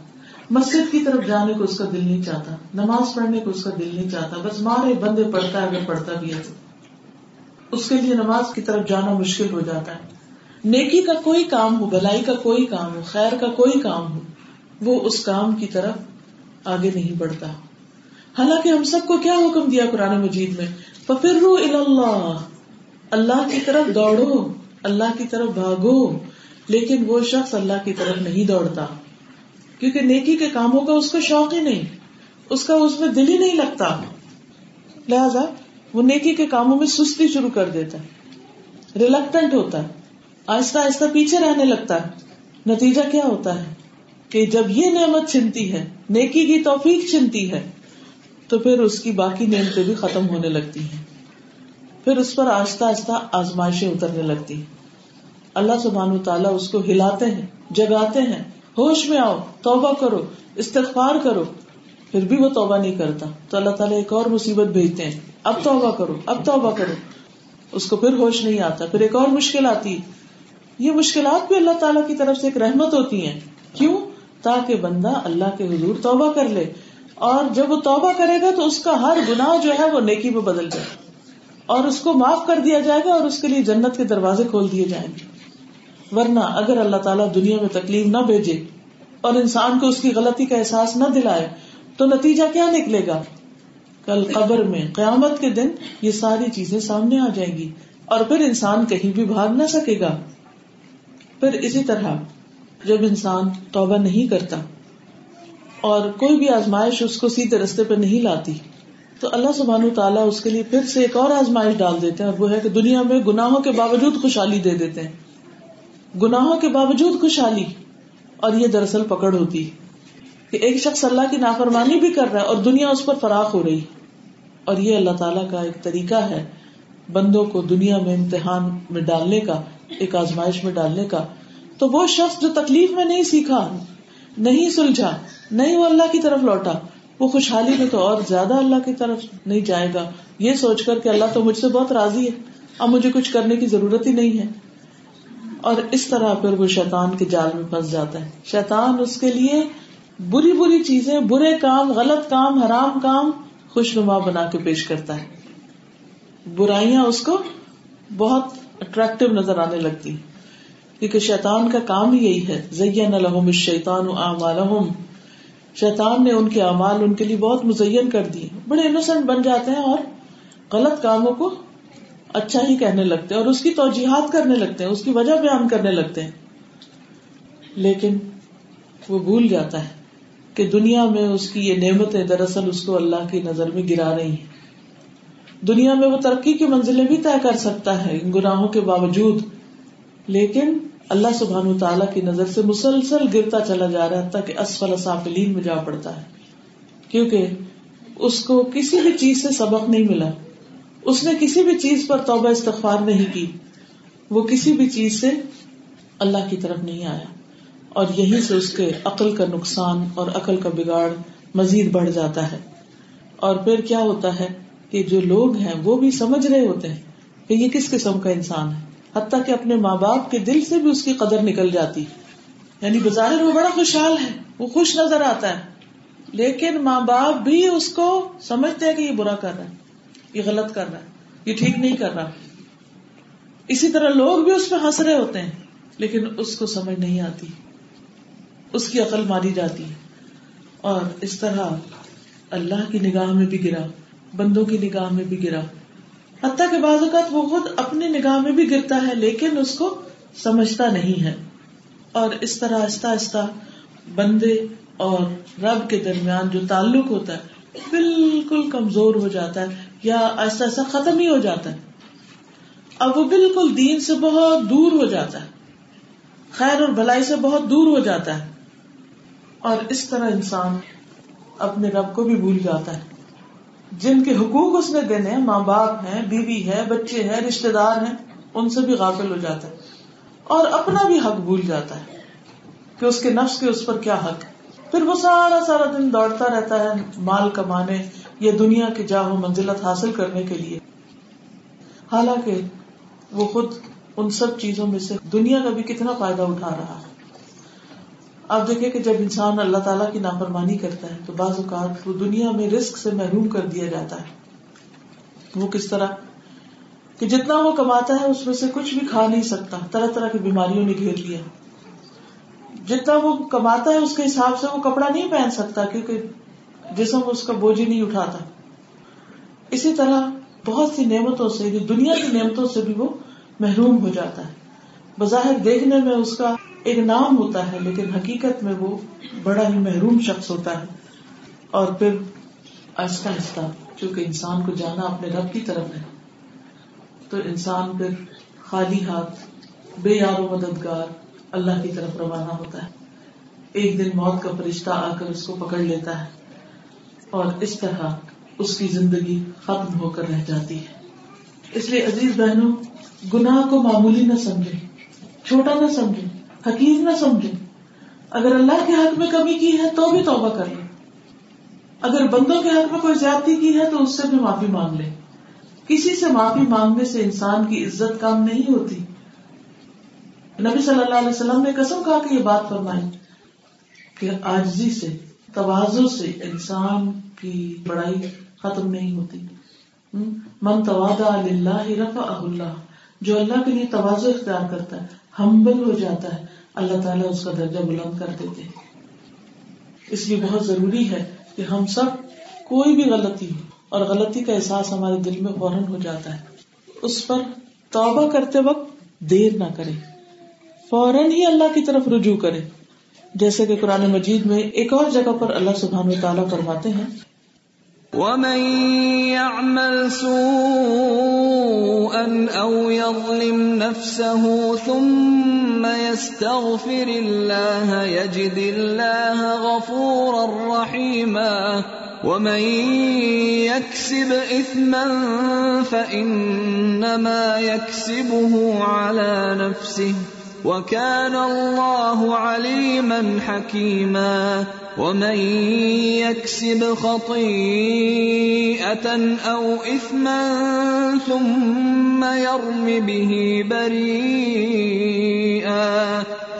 مسجد کی طرف جانے کو اس کا دل نہیں چاہتا، نماز پڑھنے کو اس کا دل نہیں چاہتا، بس مارے بندے پڑھتا ہے، اگر پڑھتا بھی ہے اس کے لیے نماز کی طرف جانا مشکل ہو جاتا ہے۔ نیکی کا کوئی کام ہو، بلائی کا کوئی کام ہو، خیر کا کوئی کام ہو، وہ اس کام کی طرف آگے نہیں بڑھتا۔ حالانکہ ہم سب کو کیا حکم دیا قرآن مجید میں؟ پفرو اللہ اللہ کی طرف دوڑو، اللہ کی طرف بھاگو، لیکن وہ شخص اللہ کی طرف نہیں دوڑتا۔ کیونکہ نیکی کے کاموں کا اس کو شوق ہی نہیں، اس کا اس میں دل ہی نہیں لگتا۔ لہذا وہ نیکی کے کاموں میں سستی شروع کر دیتا ہے ریلیکٹنٹ ہوتا ہے، آہستہ آہستہ پیچھے رہنے لگتا ہے۔ نتیجہ کیا ہوتا ہے؟ کہ جب یہ نعمت چھنتی ہے، نیکی کی توفیق چھنتی ہے، تو پھر اس کی باقی نعمتیں بھی ختم ہونے لگتی ہیں۔ پھر اس پر آہستہ آہستہ آزمائشیں اترنے لگتی اللہ سبحان تعالیٰ اس کو ہلاتے ہیں، جگاتے ہیں۔ ہوش میں آؤ، توبہ کرو، استغفار کرو۔ پھر بھی وہ توبہ نہیں کرتا۔ تو اللہ تعالیٰ ایک اور مصیبت بھیجتے ہیں۔ اب توبہ کرو، اب توبہ کرو۔ اس کو پھر ہوش نہیں آتا۔ پھر ایک اور مشکل آتی۔ یہ مشکلات بھی اللہ تعالیٰ کی طرف سے ایک رحمت ہوتی ہیں۔ کیوں؟ تاکہ بندہ اللہ کے حضور توبہ کر لے۔ اور جب وہ توبہ کرے گا تو اس کا ہر گناہ جو ہے وہ نیکی میں بدل جائے۔ اور اس کو معاف کر دیا جائے گا اور اس کے لیے جنت کے دروازے کھول دیے جائیں گے۔ ورنہ اگر اللہ تعالیٰ دنیا میں تکلیف نہ بھیجے اور انسان کو اس کی غلطی کا احساس نہ دلائے، تو نتیجہ کیا نکلے گا؟ کل قبر میں، قیامت کے دن یہ ساری چیزیں سامنے آ جائیں گی اور پھر انسان کہیں بھی بھاگ نہ سکے گا۔ پھر اسی طرح جب انسان توبہ نہیں کرتا اور کوئی بھی آزمائش اس کو سیدھے رستے پہ نہیں لاتی، تو اللہ سبحان تعالیٰ اس کے لیے پھر سے ایک اور آزمائش ڈال دیتے ہیں۔ اور وہ ہے کہ دنیا میں گناہوں کے باوجود خوشحالی دے دیتے ہیں۔ گناہوں کے باوجود خوشحالی اور یہ دراصل پکڑ ہوتی کہ ایک شخص اللہ کی نافرمانی بھی کر رہا ہے اور دنیا اس پر فراخ ہو رہی اور یہ اللہ تعالیٰ کا ایک طریقہ ہے بندوں کو دنیا میں امتحان میں ڈالنے کا، ایک آزمائش میں ڈالنے کا۔ تو وہ شخص جو تکلیف میں نہیں سیکھا، نہیں سلجھا، نہیں وہ اللہ کی طرف لوٹا، وہ خوشحالی میں تو اور زیادہ اللہ کی طرف نہیں جائے گا۔ یہ سوچ کر کہ اللہ تو مجھ سے بہت راضی ہے، اب مجھے کچھ کرنے کی ضرورت ہی نہیں ہے۔ اور اس طرح پھر وہ شیطان کے جال میں پھنس جاتا ہے۔ شیطان اس کے لیے بری بری چیزیں، برے کام، غلط کام، حرام کام خوش نما بنا کے پیش کرتا ہے۔ برائیاں اس کو بہت اٹریکٹو نظر آنے لگتی کیونکہ شیطان کا کام ہی یہی ہے۔ زین الحم شیطان اعمالہم۔ شیطان نے ان کے اعمال ان کے لیے بہت مزین کر دیے۔ بڑے انوسینٹ بن جاتے ہیں اور غلط کاموں کو اچھا ہی کہنے لگتے ہیں اور اس کی توجیحات کرنے لگتے ہیں، اس کی وجہ بیان کرنے لگتے ہیں۔ لیکن وہ بھول جاتا ہے کہ دنیا میں اس کی یہ نعمتیں دراصل اس کو اللہ کی نظر میں گرا رہی ہیں۔ دنیا میں وہ ترقی کی منزلیں بھی طے کر سکتا ہے ان گناہوں کے باوجود، لیکن اللہ سبحان تعالیٰ کی نظر سے مسلسل گرتا چلا جا رہا ہے تاکہ اسفل سافلین میں جا پڑتا ہے۔ کیونکہ اس کو کسی بھی چیز سے سبق نہیں ملا۔ اس نے کسی بھی چیز پر توبہ استغفار نہیں کی۔ وہ کسی بھی چیز سے اللہ کی طرف نہیں آیا۔ اور یہیں سے اس کے عقل کا نقصان اور عقل کا بگاڑ مزید بڑھ جاتا ہے۔ اور پھر کیا ہوتا ہے کہ جو لوگ ہیں وہ بھی سمجھ رہے ہوتے ہیں کہ یہ کس قسم کا انسان ہے۔ حتیٰ کہ اپنے ماں باپ کے دل سے بھی اس کی قدر نکل جاتی۔ یعنی بظاہر وہ بڑا خوشحال ہے، وہ خوش نظر آتا ہے۔ لیکن ماں باپ بھی اس کو سمجھتے ہیں کہ یہ برا کر رہا ہے۔ یہ غلط کر رہا ہے، یہ ٹھیک نہیں کر رہا۔ اسی طرح لوگ بھی اس پہ ہنس رہے ہوتے ہیں، لیکن اس کو سمجھ نہیں آتی۔ اس کی عقل ماری جاتی اور اس طرح اللہ کی نگاہ میں بھی گرا، بندوں کی نگاہ میں بھی گرا۔ حتیٰ کہ بعض اوقات وہ خود اپنی نگاہ میں بھی گرتا ہے، لیکن اس کو سمجھتا نہیں ہے۔ اور اس طرح آہستہ آہستہ بندے اور رب کے درمیان جو تعلق ہوتا ہے، بالکل کمزور ہو جاتا ہے۔ یا ایسا ایسا ختم ہی ہو جاتا ہے۔ اب وہ بالکل دین سے بہت دور ہو جاتا ہے۔ خیر اور بھلائی سے بہت دور ہو جاتا ہے۔ اور اس طرح انسان اپنے رب کو بھی بھول جاتا ہے۔ جن کے حقوق اس نے دینے ہیں، ماں باپ ہیں، بیوی ہے، بچے ہیں رشتے دار ہیں، ان سے بھی غافل ہو جاتا ہے۔ اور اپنا بھی حق بھول جاتا ہے کہ اس کے نفس کے اس پر کیا حق پھر وہ سارا سارا دن دوڑتا رہتا ہے، مال کمانے یا دنیا کی جاہ منزلت حاصل کرنے کے لیے۔ حالانکہ وہ خود ان سب چیزوں میں سے دنیا کا بھی کتنا فائدہ اٹھا رہا ہے۔ آپ دیکھیں کہ جب انسان اللہ تعالیٰ کی نافرمانی کرتا ہے تو بعض اوقات وہ دنیا میں رسک سے محروم کر دیا جاتا ہے۔ وہ کس طرح؟ کہ جتنا وہ کماتا ہے اس میں سے کچھ بھی کھا نہیں سکتا، طرح طرح کی بیماریوں نے گھیر لیا۔ جتنا وہ کماتا ہے اس کے حساب سے وہ کپڑا نہیں پہن سکتا، کیونکہ جسم اس کا بوجھ ہی نہیں اٹھاتا۔ اسی طرح بہت سی نعمتوں سے دنیا کی نعمتوں سے بھی وہ محروم ہو جاتا ہے۔ بظاہر دیکھنے میں اس کا ایک نام ہوتا ہے، لیکن حقیقت میں وہ بڑا ہی محروم شخص ہوتا ہے۔ اور پھر آہستہ آہستہ، چونکہ انسان کو جانا اپنے رب کی طرف ہے، تو انسان پھر خالی ہاتھ، بے یار و مددگار اللہ کی طرف روانہ ہوتا ہے۔ ایک دن موت کا فرشتہ آ کر اس کو پکڑ لیتا ہے۔ اور اس طرح اس کی زندگی ختم ہو کر رہ جاتی ہے۔ اس لیے عزیز بہنوں، گناہ کو معمولی نہ سمجھے چھوٹا نہ سمجھے حقیق نہ سمجھے اگر اللہ کے حق میں کمی کی ہے تو بھی توبہ کر لے اگر بندوں کے حق میں کوئی زیادتی کی ہے تو اس سے بھی معافی مانگ لے کسی سے معافی مانگنے سے انسان کی عزت کام نہیں ہوتی۔ نبی صلی اللہ علیہ وسلم نے قسم کہا کہ یہ بات فرمائی کہ آجزی سے توازو سے انسان کی بڑائی ختم نہیں ہوتی۔ من توادہ اللہ رفع اللہ، جو اللہ کے لیے توازو اختیار کرتا ہے، ہمبل ہو جاتا ہے۔ اللہ تعالیٰ اس کا درجہ بلند کر دیتے اس لیے بہت ضروری ہے کہ ہم سب کوئی بھی غلطی اور غلطی کا احساس ہمارے دل میں فوراً ہو جاتا ہے۔ اس پر توبہ کرتے وقت دیر نہ کرے فوراً ہی اللہ کی طرف رجوع کرے جیسے کہ قرآن مجید میں ایک اور جگہ پر اللہ سبحان و تعالیٰ فرماتے ہیں۔ ومن يعمل سوءا او يظلم نفسه ثم يستغفر الله يجد الله غفورا رحيما۔ ومن يكسب اثما فانما يكسبه على نفسه۔ وكان الله عليما حكيما ومن يكسب خطيئة أو إثما ثم يرم به بريئا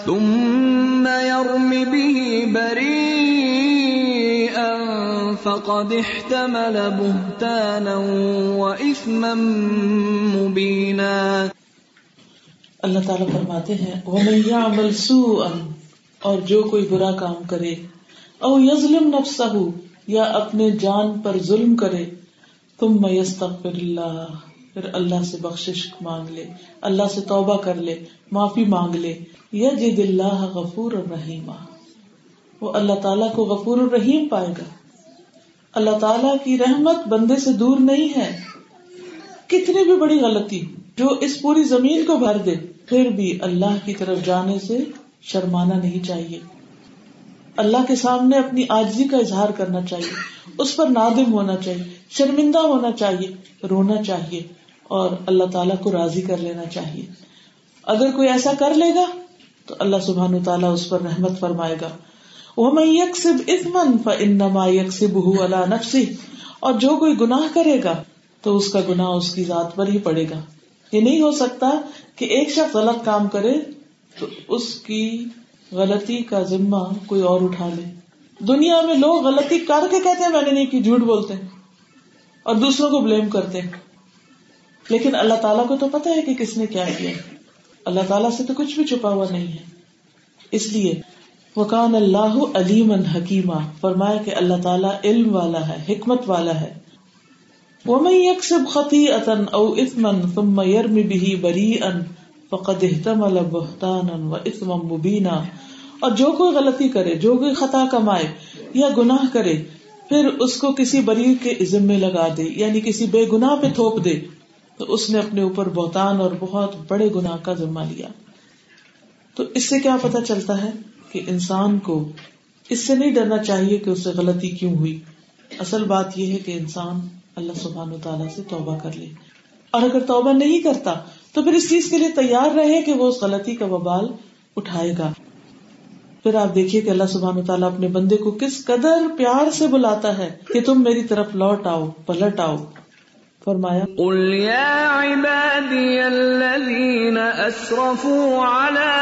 ثم يرم به بريئا فقد احتمل بهتانا وإثما مبينا اللہ تعالیٰ فرماتے ہیں، وَمَن يَعْمَلْ سُوءًا، اور جو کوئی برا کام کرے او یظلم نفسہ یا اپنے جان پر ظلم کرے تم میستغفر اللہ پھر اللہ سے بخشش مانگ لے، اللہ سے توبہ کر لے، معافی مانگ لے، یجد اللہ غفور الرحیم وہ اللہ تعالیٰ کو غفور الرحیم پائے گا۔ اللہ تعالیٰ کی رحمت بندے سے دور نہیں ہے۔ کتنی بھی بڑی غلطی جو اس پوری زمین کو بھر دے پھر بھی اللہ کی طرف جانے سے شرمانا نہیں چاہیے۔ اللہ کے سامنے اپنی آجزی کا اظہار کرنا چاہیے۔ اس پر نادم ہونا چاہیے۔ شرمندہ ہونا چاہیے۔ رونا چاہیے۔ اور اللہ تعالیٰ کو راضی کر لینا چاہیے۔ اگر کوئی ایسا کر لے گا تو اللہ سبحان تعالیٰ اس پر رحمت فرمائے گا۔ وہ میں یکسب اطمن انما یکسب اللہ نفسی اور جو کوئی گناہ کرے گا تو اس کا گناہ اس کی ذات پر ہی پڑے گا۔ یہ نہیں ہو سکتا کہ ایک شخص غلط کام کرے تو اس کی غلطی کا ذمہ کوئی اور اٹھا لے۔ دنیا میں لوگ غلطی کر کے کہتے ہیں، میں نے نہیں کی جھوٹ بولتے ہیں اور دوسروں کو بلیم کرتے ہیں۔ لیکن اللہ تعالیٰ کو تو پتا ہے کہ کس نے کیا کیا۔ اللہ تعالیٰ سے تو کچھ بھی چھپا ہوا نہیں ہے۔ اس لیے، وکان اللہ علیم حکیمہ فرمایا کہ اللہ تعالیٰ علم والا ہے، حکمت والا ہے۔ ومن يكسب خطيئة او اثما ثم يرمي به بريئا فقد احتمل بهتانا واثما مبينا اور جو کوئی غلطی کرے، جو کوئی خطا کمائے یا گناہ کرے، پھر اس کو کسی بری کے ذمے لگا دے یعنی کسی بے گناہ پہ تھوپ دے، تو اس نے اپنے اوپر بہتان اور بہت بڑے گناہ کا ذمہ لیا۔ تو اس سے کیا پتا چلتا ہے کہ انسان کو اس سے نہیں ڈرنا چاہیے کہ اسے غلطی کیوں ہوئی؟ اصل بات یہ ہے کہ انسان اللہ سبحان و تعالیٰ سے توبہ کر لے۔ اور اگر توبہ نہیں کرتا، تو پھر اس چیز کے لیے تیار رہے کہ وہ اس غلطی کا وبال اٹھائے گا۔ پھر آپ دیکھیے کہ اللہ سبحان و تعالیٰ اپنے بندے کو کس قدر پیار سے بلاتا ہے کہ تم میری طرف لوٹ آؤ، پلٹ آؤ۔ فرمایا، قل يا عبادي الذين أسرفوا على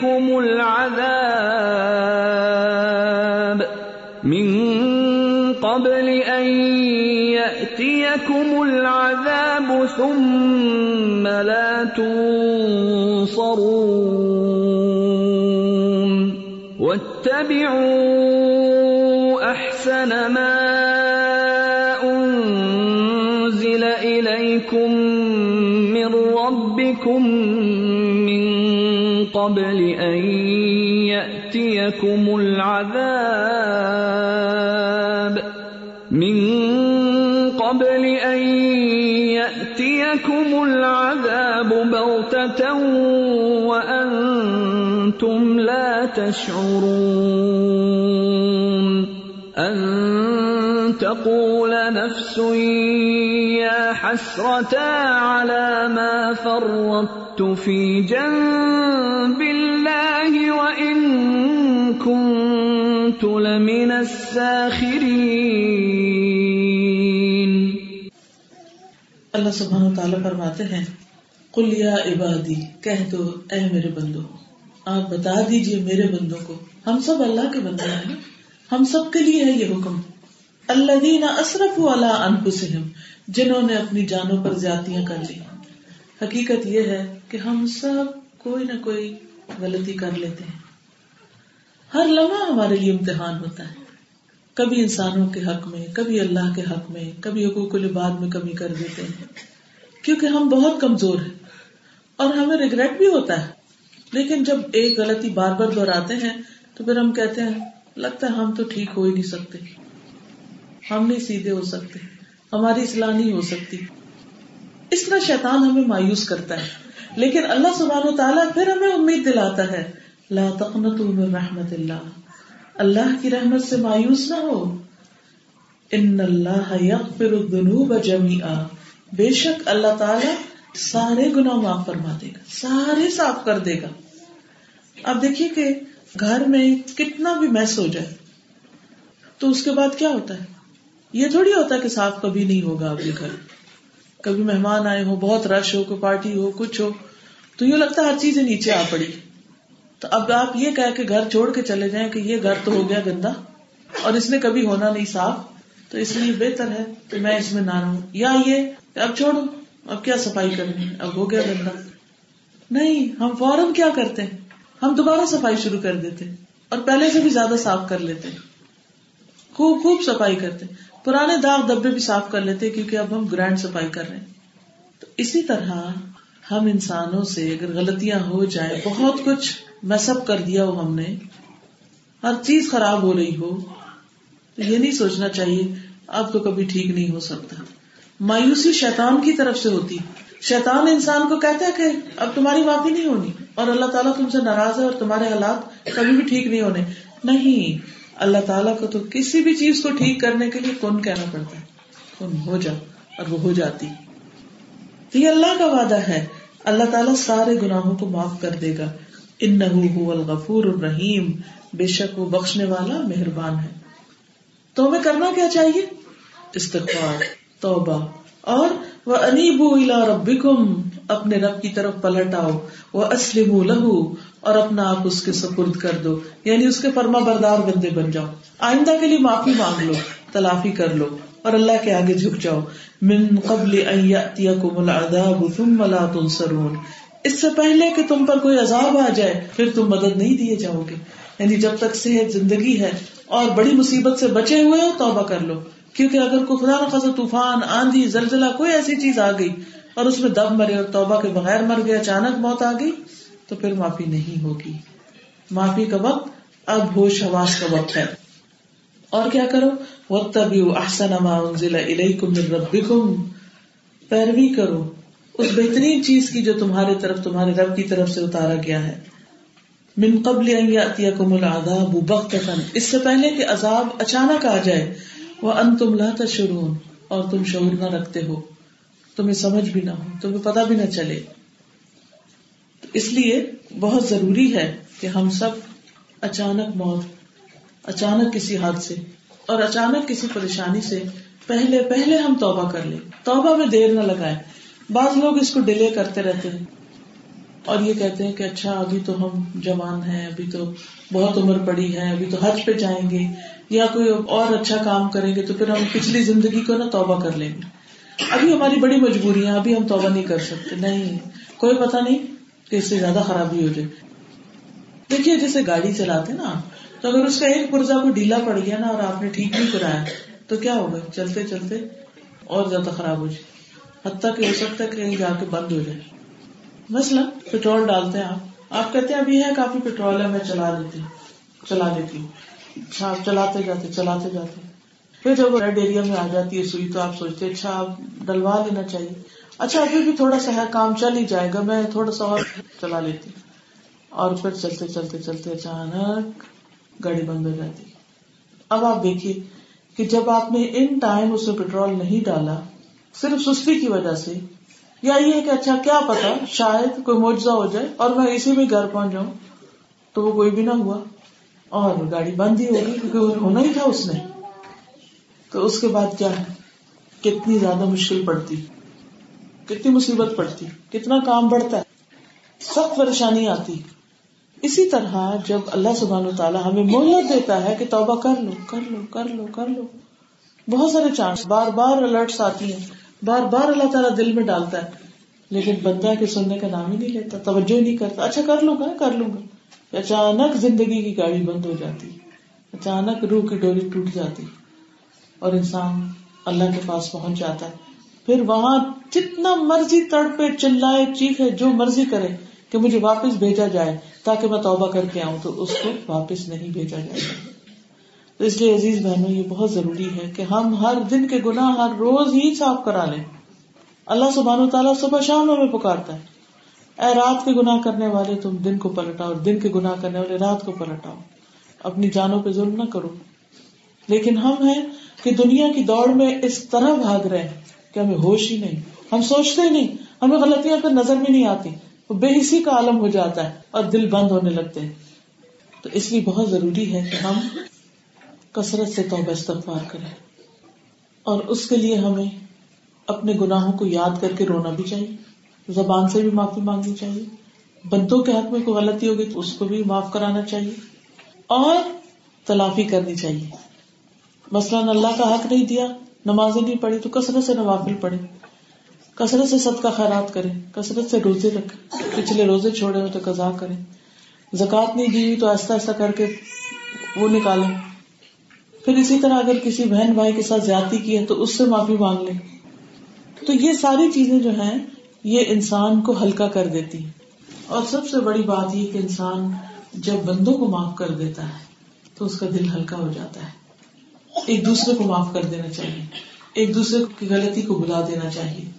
يأتيكم العذاب. من قبل أن يأتيكم العذاب ثم لا تنصرون. واتبعوا أحسن ما أنزل إليكم من ربكم من قبل أن يأتيكم العذاب. من قبل أن يأتيكم العذاب بغتة وأنتم لا تشعرون. أن تقول نفس يا حسرة على ما فرطت. في جنب الله وإن كنت لمن الساخرين۔ اللہ سبحانہ و تعالیٰ فرماتے ہیں، قل یا عبادی، کہہ دو، اے میرے بندو، آپ بتا دیجیے میرے بندوں کو، ہم سب اللہ کے بندے ہیں ہم سب کے لیے ہے یہ حکم۔ الذین اسرفوا علی انفسہم، جنہوں نے اپنی جانوں پر زیادتیاں کر لی۔ حقیقت یہ ہے کہ ہم سب کوئی نہ کوئی غلطی کر لیتے ہیں۔ ہر لمحہ ہمارے لیے امتحان ہوتا ہے۔ کبھی انسانوں کے حق میں، کبھی اللہ کے حق میں، کبھی حقوق العباد میں کمی کر دیتے ہیں۔ کیونکہ ہم بہت کمزور ہیں۔ اور ہمیں ریگریٹ بھی ہوتا ہے۔ لیکن جب ایک غلطی بار بار دہراتے ہیں، تو پھر ہم کہتے ہیں، لگتا ہے ہم تو ٹھیک ہو ہی نہیں سکتے۔ ہم نہیں سیدھے ہو سکتے۔ ہماری اصلاح نہیں ہو سکتی۔ اس طرح شیطان ہمیں مایوس کرتا ہے۔ لیکن اللہ سبحانہ و تعالیٰ پھر ہمیں امید دلاتا ہے۔ لا تقنطوا من رحمت اللہ۔ اللہ کی رحمت سے مایوس نہ ہو۔ ان اللہ یغفر الذنوب جميعا بے شک اللہ تعالیٰ سارے گناہ معاف فرما دے گا۔ سارے صاف کر دے گا۔ اب دیکھیے کہ گھر میں کتنا بھی میس ہو جائے، تو اس کے بعد کیا ہوتا ہے؟ یہ تھوڑی ہوتا ہے کہ صاف کبھی نہیں ہوگا آپ کے گھر۔ کبھی مہمان آئے ہو بہت رش ہو، کوئی پارٹی ہو، کچھ ہو، تو یوں لگتا ہے ہر چیز نیچے آ پڑی۔ تو اب آپ یہ کہہ کے گھر چھوڑ کے چلے جائیں کہ یہ گھر تو ہو گیا گندا اور اس نے کبھی ہونا نہیں صاف، تو اس لیے بہتر ہے کہ میں اس میں نہ رہوں۔ یا یہ اب چھوڑو، اب کیا صفائی کرنی اب ہو گیا گندا۔ نہیں، ہم فوراً کیا کرتے ہیں؟ ہم دوبارہ صفائی شروع کر دیتے اور پہلے سے بھی زیادہ صاف کر لیتے خوب خوب صفائی کرتے پرانے داغ دبے بھی صاف کر لیتے کیونکہ اب ہم گرینڈ صفائی کر رہے ہیں۔ تو اسی طرح ہم انسانوں سے اگر غلطیاں ہو جائیں، بہت کچھ میسپ کر دیا ہو ہم نے، ہر چیز خراب ہو رہی ہو، تو یہ نہیں سوچنا چاہیے اب تو کبھی ٹھیک نہیں ہو سکتا۔ مایوسی شیطان کی طرف سے ہوتی۔ شیطان انسان کو کہتا ہے کہ اب تمہاری معافی نہیں ہونی اور اللہ تعالیٰ تم سے ناراض ہے اور تمہارے حالات کبھی بھی ٹھیک نہیں ہونے۔ نہیں اللہ تعالیٰ کو تو کسی بھی چیز کو ٹھیک کرنے کے لیے کون کہنا پڑتا ہے؟ کون ہو جا اور وہ ہو جاتی۔ یہ اللہ کا وعدہ ہے۔ اللہ تعالیٰ سارے گناہوں کو معاف کر دے گا۔ ان الغفور الرحیم۔ بے شک وہ بخشنے والا مہربان ہے۔ تو ہمیں کرنا کیا چاہیے؟ استغفار، توبہ۔ اور وہ انیبو الا ربکم اپنے رب کی طرف پلٹ آؤ وہ اسلم لہو اور اپنا آپ اس کے سپرد کر دو یعنی اس کے فرما بردار بندے بن جاؤ۔ آئندہ کے لیے معافی مانگ لو، تلافی کر لو، اور اللہ کے آگے جھک جاؤ۔ من قبل ان یاتیکم العذاب ثم لا تنصرون۔ اس سے پہلے کہ تم پر کوئی عذاب آ جائے، پھر تم مدد نہیں دیے جاؤ گے۔ یعنی جب تک صحت زندگی ہے اور بڑی مصیبت سے بچے ہوئے ہو، توبہ کر لو۔ کیونکہ اگر کوئی خدا نخواستہ طوفان، آندھی، زلزلہ، کوئی ایسی چیز آ گئی اور اس میں دب مرے اور توبہ کے بغیر مر گیا اچانک موت آ گئی، تو پھر معافی نہیں ہوگی۔ معافی کا وقت اب ہوش حواس کا وقت ہے۔ اور کیا کرو؟ وہ تبھی احسن ضلع ربکم پیروی کرو۔ اس بہترین چیز کی جو تمہارے طرف، تمہارے رب کی طرف سے اتارا گیا ہے۔ من قبل ان یاتیکم العذاب بغتتا اس سے پہلے کہ عذاب اچانک آ جائے وہ ان تم لا تشرون اور تم شعور نہ رکھتے ہو۔ تمہیں سمجھ بھی نہ ہو، تمہیں پتا بھی نہ چلے۔ اس لیے بہت ضروری ہے کہ ہم سب اچانک موت، اچانک کسی حادثے اور اچانک کسی پریشانی سے پہلے پہلے ہم توبہ کر لیں۔ توبہ میں دیر نہ لگائے بعض لوگ اس کو ڈیلے کرتے رہتے ہیں اور یہ کہتے ہیں کہ اچھا ابھی تو ہم جوان ہیں، ابھی تو بہت عمر پڑی ہے، ابھی تو حج پہ جائیں گے۔ یا کوئی اور اچھا کام کریں گے تو پھر ہم پچھلی زندگی کو نا توبہ کر لیں گے۔ ابھی ہماری بڑی مجبوریاں ابھی ہم توبہ نہیں کر سکتے۔ نہیں، کوئی پتا نہیں کہ اس سے زیادہ خرابی ہو جائے۔ دیکھیے، جیسے گاڑی چلاتے نا، تو اگر اس کا ایک پرزا کو ڈھیلا پڑ گیا نا اور آپ نے ٹھیک نہیں کرایا، تو کیا ہوگا؟ چلتے چلتے اور زیادہ خراب ہو جائے۔ حتیٰ کہ ہو سکتا ہے کہیں جا کے بند ہو جائے۔ مثلا پیٹرول ڈالتے ہیں آپ۔ آپ کہتے ہیں، ابھی ہے کافی پیٹرول ہے، میں چلا لیتی ہوں، چلا لیتی ہوں۔ آپ چلاتے جاتے چلاتے جاتے۔ پھر جب ریڈ ایریا میں آ جاتی ہے سوئی تو آپ سوچتے اچھا آپ ڈلوا لینا چاہیے۔ اچھا ابھی بھی تھوڑا سا ہے، کام چل ہی جائے گا، میں تھوڑا سا اور چلا لیتی۔ اور پھر چلتے چلتے چلتے اچانک گاڑی بند ہو جاتی۔ اب آپ دیکھیے کہ جب آپ نے ان ٹائم اس میں پیٹرول نہیں ڈالا، صرف سستی کی وجہ سے، یا یہ کہ اچھا کیا پتا، شاید کوئی معجزہ ہو جائے اور میں اسی میں گھر پہنچ جاؤں، تو وہ کوئی بھی نہ ہوا۔ اور گاڑی بند ہی ہوگی کیونکہ ہونا ہی تھا اس نے۔ تو اس کے بعد کیا ہے؟ کتنی زیادہ مشکل پڑتی۔ کتنی مصیبت پڑتی۔ کتنا کام بڑھتا ہے۔ سخت پریشانی آتی۔ اسی طرح جب اللہ سبحان و تعالیٰ ہمیں مہلت دیتا ہے کہ توبہ کر لو کر لو کر لو کر لو۔ بہت سارے چانس بار بار الرٹس آتی ہیں۔ بار بار اللہ تعالیٰ دل میں ڈالتا ہے۔ لیکن بندہ کے سننے کا نام ہی نہیں لیتا، توجہ ہی نہیں کرتا۔ اچھا کر لوں گا، کر لوں گا۔ اچانک زندگی کی گاڑی بند ہو جاتی، اچانک روح کی ڈوری ٹوٹ جاتی اور انسان اللہ کے پاس پہنچ جاتا۔ ہے پھر وہاں جتنا مرضی تڑ پہ چلائے چیخے جو مرضی کرے کہ مجھے واپس بھیجا جائے، تاکہ میں توبہ کر کے آؤں، تو اس کو واپس نہیں بھیجا جائے۔ گا تو اس لیے عزیز بہنوں، یہ بہت ضروری ہے کہ ہم ہر دن کے گناہ ہر روز ہی صاف کرا لیں۔ اللہ سبحانہ تعالیٰ صبح شام ہمیں پکارتا ہے۔ اے رات کے گناہ کرنے والے، تم دن کو پلٹاؤ، دن کے گناہ کرنے والے رات کو پلٹاؤ۔ اپنی جانوں پہ ظلم نہ کرو۔ لیکن ہم ہیں کہ دنیا کی دوڑ میں اس طرح بھاگ رہے ہیں کہ ہمیں ہوش ہی نہیں۔ ہم سوچتے ہی نہیں، ہمیں غلطیاں پہ نظر بھی نہیں آتی۔ وہ بے حسی کا عالم ہو جاتا ہے اور دل بند ہونے لگتے ہیں۔ تو اس لیے بہت ضروری ہے کہ ہم کثرت سے توبہ استغفار کرے اور اس کے لیے ہمیں اپنے گناہوں کو یاد کر کے رونا بھی چاہیے۔ زبان سے بھی معافی مانگنی چاہیے۔ بندوں کے حق میں کوئی غلطی ہوگی تو اس کو بھی معاف کرانا چاہیے۔ اور تلافی کرنی چاہیے۔ مثلاً اللہ کا حق نہیں دیا، نمازیں نہیں پڑھی تو کثرت سے نوافل پڑھے کثرت سے سب کا خیرات کرے کثرت سے روزے رکھے پچھلے روزے چھوڑے ہو تو قزا کرے زکات نہیں دی تو ایسا ایسا کر کے وہ نکالے پھر اسی طرح اگر کسی بہن بھائی کے ساتھ زیادتی کی ہے تو اس سے معافی مانگ لیں۔ تو یہ ساری چیزیں جو ہیں یہ انسان کو ہلکا کر دیتی اور سب سے بڑی بات یہ کہ انسان جب بندوں کو معاف کر دیتا ہے، تو اس کا دل ہلکا ہو جاتا ہے۔ ایک دوسرے کو معاف کر دینا چاہیے۔ ایک دوسرے کی غلطی کو بلا دینا چاہیے۔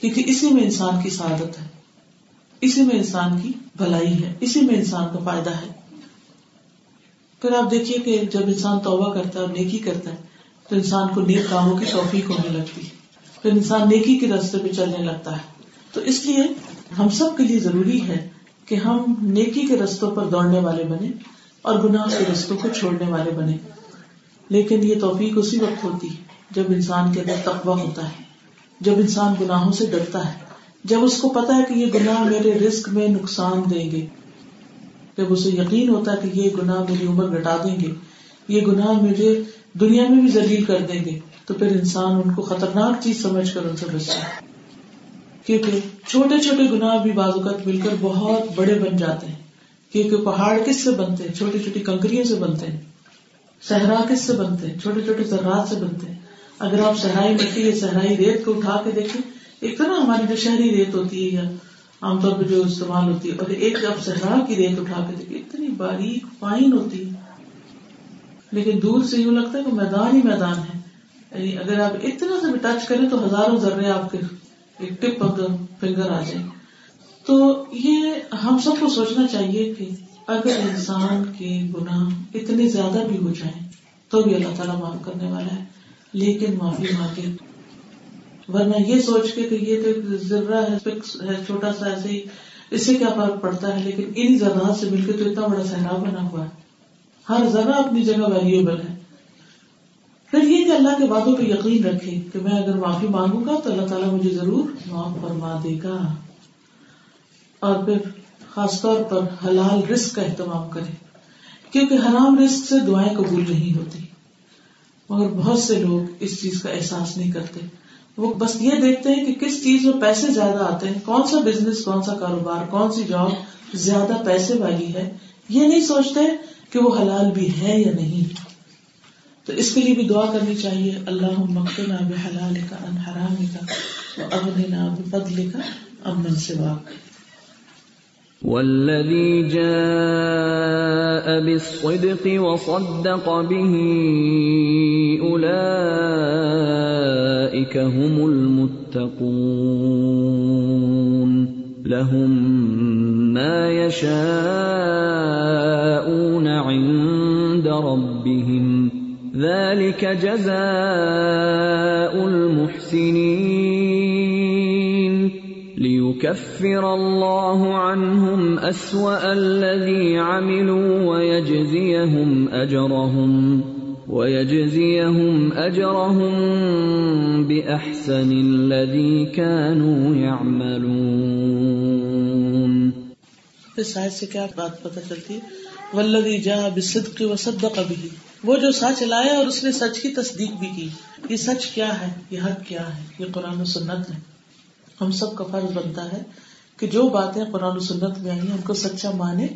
کیونکہ اسی میں انسان کی سعادت ہے۔ اسی میں انسان کی بھلائی ہے۔ اسی میں انسان کا فائدہ ہے۔ پھر آپ دیکھیے کہ جب انسان توبہ کرتا ہے اور نیکی کرتا ہے، تو انسان کو نیک کاموں کی توفیق ہونے لگتی ہے۔ پھر انسان نیکی کے راستے پہ چلنے لگتا ہے۔ تو اس لیے ہم سب کے لیے ضروری ہے کہ ہم نیکی کے رستوں پر دوڑنے والے بنے اور گناہ کے رستوں کو چھوڑنے والے بنے۔ لیکن یہ توفیق اسی وقت ہوتی ہے جب انسان کے اندر تقوی ہوتا ہے، جب انسان گناہوں سے ڈرتا ہے، جب اس کو پتا ہے کہ یہ گناہ میرے رسک میں نقصان دیں گے۔ جب اسے یقین ہوتا ہے کہ یہ گناہ میری عمر گٹا دیں گے، یہ گناہ مجھے دنیا میں بھی ذلیل کر دیں گے، تو پھر انسان ان کو خطرناک چیز سمجھ کر ان سے بچتا ہے۔ کیونکہ چھوٹے چھوٹے گناہ بھی بازوقت مل کر بہت بڑے بن جاتے ہیں۔ کیونکہ پہاڑ کس سے بنتے ہیں؟ چھوٹی چھوٹی کنکریوں سے بنتے ہیں۔ صحرا کس سے بنتے ہیں؟ چھوٹے چھوٹے ذرات سے بنتے ہیں۔ اگر آپ صحرائی مٹی یا صحرائی ریت کو اٹھا کے دیکھیں، ایک تو نا ہماری جو شہری ریت ہوتی ہے یا عام طور پہ جو استعمال ہوتی ہے، اور ایک آپ صحرا کی ریت اٹھا کے دیکھیں، اتنی باریک، فائن ہوتی ہے۔ لیکن دور سے یوں لگتا ہے کہ میدان ہی میدان ہے۔ یعنی اگر آپ اتنا سے بھی ٹچ کریں تو ہزاروں ذرے آپ کے ایک ٹپ فنگر آ جائیں۔ تو یہ ہم سب کو سوچنا چاہیے کہ اگر انسان کے گناہ اتنے زیادہ بھی ہو جائیں، تو بھی اللہ تعالیٰ معاف کرنے والا ہے۔ لیکن معافی مانگے۔ ورنہ یہ سوچ کے کہ یہ تو ذرا ہے چھوٹا سا ایسے ہی، اس سے کیا فرق پڑتا ہے؟ لیکن ان ذرات سے مل کے تو اتنا بڑا صحرا بنا ہوا ہے۔ ہر ذرا اپنی جگہ ویلیوبل ہے۔ پھر یہ کہ اللہ کے وعدوں پہ یقین رکھے کہ میں اگر معافی مانگوں گا تو اللہ تعالیٰ مجھے ضرور معاف فرما دے گا۔ اور پھر خاص طور پر حلال رسک کا اہتمام کرے کیونکہ حرام رسک سے دعائیں قبول نہیں ہوتی۔ مگر بہت سے لوگ اس چیز کا احساس نہیں کرتے۔ وہ بس یہ دیکھتے ہیں کہ کس چیز میں پیسے زیادہ آتے ہیں، کون سا بزنس کون سا کاروبار، کون سی جاب زیادہ پیسے والی ہے۔ یہ نہیں سوچتے کہ وہ حلال بھی ہے یا نہیں۔ تو اس کے لیے بھی دعا کرنی چاہیے اللہ مکنا بحلال کا ان حرام کا اغننا بفضل کا امن سوا والذي جاء بالصدق وصدق به أولئك هم المتقون. لهم ما يشاءون عند ربهم ذلك جزاء المحسنين ليكفر الله عنهم أسوأ الذي عملوا ويجزيهم أجرهم ويجزيهم أجرهم بأحسن الذي كانوا يعملون اس آیت سے کیا بات پتہ چلتی ہے؟ ولدی جا بصدق وصدق به وہ جو سچ لایا اور اس نے سچ کی تصدیق بھی کی۔ یہ سچ کیا ہے؟ یہ حق کیا ہے؟ یہ قرآن و سنت ہے۔ ہم سب کا فرض بنتا ہے کہ جو باتیں قرآن و سنت میں آئی ان کو سچا مانے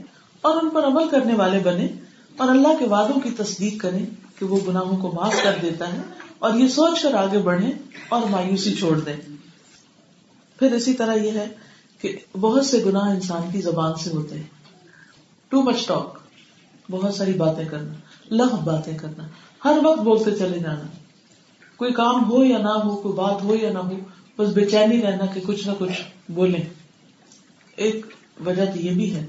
اور ان پر عمل کرنے والے بنے اور اللہ کے وعدوں کی تصدیق کریں کہ وہ گناہوں کو معاف کر دیتا ہے اور یہ سوچ کر آگے بڑھے اور مایوسی چھوڑ دیں۔ پھر اسی طرح یہ ہے کہ بہت سے گناہ انسان کی زبان سے ہوتے ہیں۔ ٹو مچ ٹاک بہت ساری باتیں کرنا۔ لغ باتیں کرنا۔ ہر وقت بولتے چلے جانا۔ کوئی کام ہو یا نہ ہو، کوئی بات ہو یا نہ ہو، بس بے چینی رہنا کہ کچھ نہ کچھ بولے ایک وجہ تو یہ بھی ہے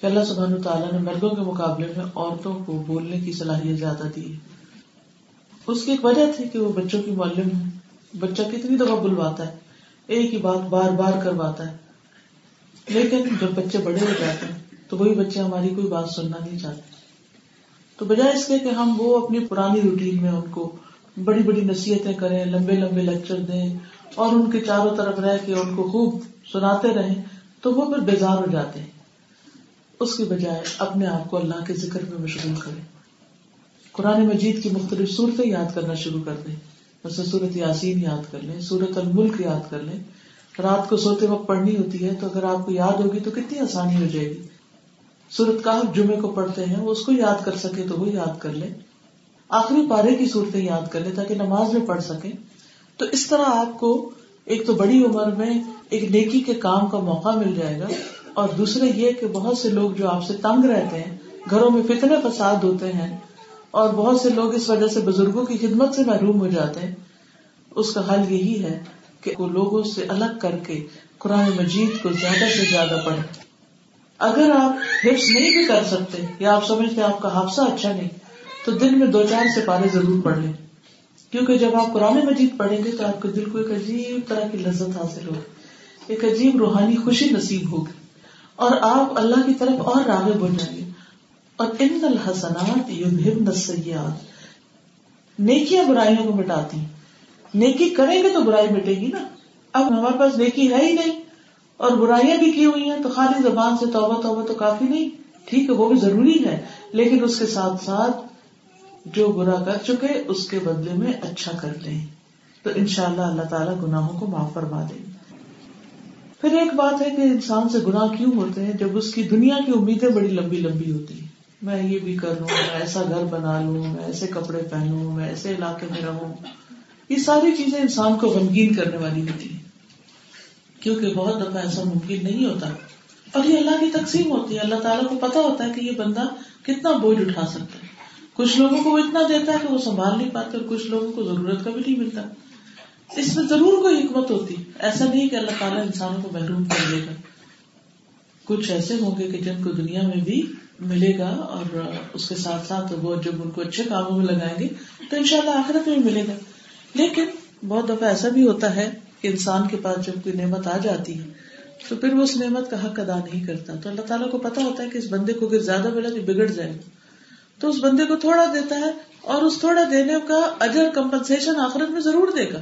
کہ اللہ سبحانہ تعالیٰ نے مردوں کے مقابلے میں عورتوں کو بولنے کی صلاحیت زیادہ دی۔ ہے اس کی ایک وجہ تھی کہ وہ بچوں کی معلم ہے بچہ کتنی دفعہ بلواتا ہے، ایک ہی بات بار بار کرواتا ہے۔ لیکن جب بچے بڑے ہو جاتے ہیں تو وہی بچے ہماری کوئی بات سننا نہیں چاہتے۔ تو بجائے اس کے کہ ہم وہ اپنی پرانی روٹین میں ان کو بڑی بڑی نصیحتیں کریں، لمبے لمبے لیکچر دیں اور ان کے چاروں طرف رہ کے ان کو خوب سناتے رہیں، تو وہ پھر بیزار ہو جاتے ہیں۔ اس کی بجائے اپنے آپ کو اللہ کے ذکر میں مشغول کریں۔ قرآن مجید کی مختلف صورتیں یاد کرنا شروع کر دیں۔ جیسے صورت یاسین یاد کر لیں سورت الملک یاد کر لیں۔ رات کو سوتے وقت پڑھنی ہوتی ہے تو اگر آپ کو یاد ہوگی تو کتنی آسانی ہو جائے گی۔ سورت کا جمعے کو پڑھتے ہیں، وہ اس کو یاد کر سکے تو وہ یاد کر لے۔ آخری پارے کی صورتیں یاد کر لے تاکہ نماز میں پڑھ سکے۔ تو اس طرح آپ کو ایک تو بڑی عمر میں ایک نیکی کے کام کا موقع مل جائے گا۔ اور دوسرے یہ کہ بہت سے لوگ جو آپ سے تنگ رہتے ہیں، گھروں میں فتنے فساد ہوتے ہیں، اور بہت سے لوگ اس وجہ سے بزرگوں کی خدمت سے محروم ہو جاتے ہیں۔ اس کا حل یہی ہے کہ وہ لوگوں سے الگ کر کے قرآن مجید کو زیادہ سے زیادہ پڑھیں۔ اگر آپ حفظ نہیں بھی کر سکتے، یا آپ سمجھتے آپ کا حادثہ اچھا نہیں، تو دن میں دو چار سپارے ضرور پڑھ لیں۔ کیونکہ جب آپ قرآن مجید پڑھیں گے تو آپ کے دل کو ایک عجیب طرح کی لذت حاصل ہوگی، ایک عجیب روحانی خوشی نصیب ہوگی۔ اور آپ اللہ کی طرف اور راغب ہو جائیں گے۔ اور ان الحسنات السیئات۔ نیکیاں برائیوں کو مٹاتی نیکی کریں گے تو برائی مٹے گی نا۔ اب ہمارے پاس نیکی ہے ہی نہیں۔ اور برائیاں بھی کی ہوئی ہیں، تو خالی زبان سے توبہ توبہ تو کافی نہیں۔ ٹھیک ہے، وہ بھی ضروری ہے، لیکن اس کے ساتھ ساتھ جو برا کر چکے، اس کے بدلے میں اچھا کر لیں۔ تو ان شاء اللہ اللہ تعالیٰ گناہوں کو معاف فرما دیں پھر ایک بات ہے کہ انسان سے گناہ کیوں ہوتے ہیں؟ جب اس کی دنیا کی امیدیں بڑی لمبی لمبی ہوتی ہیں۔ میں یہ بھی کر لوں، میں ایسا گھر بنا لوں، میں ایسے کپڑے پہنوں، میں ایسے علاقے میں رہوں۔ یہ ساری چیزیں انسان کو غمگین کرنے والی ہوتی ہیں۔ کیونکہ بہت دفعہ ایسا ممکن نہیں ہوتا۔ اور یہ اللہ کی تقسیم ہوتی ہے۔ اللہ تعالیٰ کو پتا ہوتا ہے کہ یہ بندہ کتنا بوجھ اٹھا سکتا ہے۔ کچھ لوگوں کو وہ اتنا دیتا ہے کہ وہ سنبھال نہیں پاتے اور کچھ لوگوں کو ضرورت کا بھی نہیں ملتا۔ اس میں ضرور کوئی حکمت ہوتی۔ ایسا نہیں کہ اللہ تعالیٰ انسانوں کو محروم کر دے گا۔ کچھ ایسے ہوں گے کہ جن کو دنیا میں بھی ملے گا اور اس کے ساتھ ساتھ وہ جب ان کو اچھے کاموں میں لگائیں گے تو ان شاء اللہ آخرت میں ملے گا۔ لیکن بہت دفعہ ایسا بھی ہوتا ہے کہ انسان کے پاس جب کوئی نعمت آ جاتی ہے، تو پھر وہ اس نعمت کا حق ادا نہیں کرتا۔ تو اللہ تعالیٰ کو پتا ہوتا ہے کہ اس بندے کو اگر زیادہ ملا تو بگڑ جائے گا۔ تو اس بندے کو تھوڑا دیتا ہے اور اس تھوڑا دینے کا اجر کمپنسیشن آخرت میں ضرور دے گا۔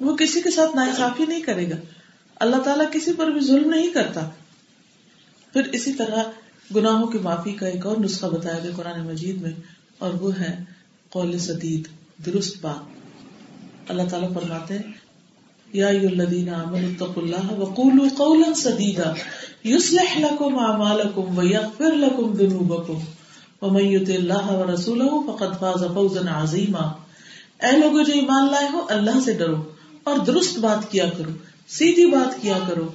وہ کسی کے ساتھ ناصافی نہیں کرے گا۔ اللہ تعالیٰ کسی پر بھی ظلم نہیں کرتا۔ پھر اسی طرح گناہوں کی معافی کا ایک اور نسخہ بتایا گیا قرآن مجید میں، اور وہ ہے قول سدید درست بات۔ اللہ تعالیٰ فرماتے ہیں یا الذین آمنوا اتقوا اللہ وقولوا قولا سدیدا یصلح لکم اعمالکم ویغفر لکم ذنوبکم ومن یطع اللہ ورسولہ فقد فاز فوزا عظیما اے لوگوں جو ایمان لائے ہو، اللہ سے ڈرو اور درست بات کیا کرو، سیدھی بات کیا کرو۔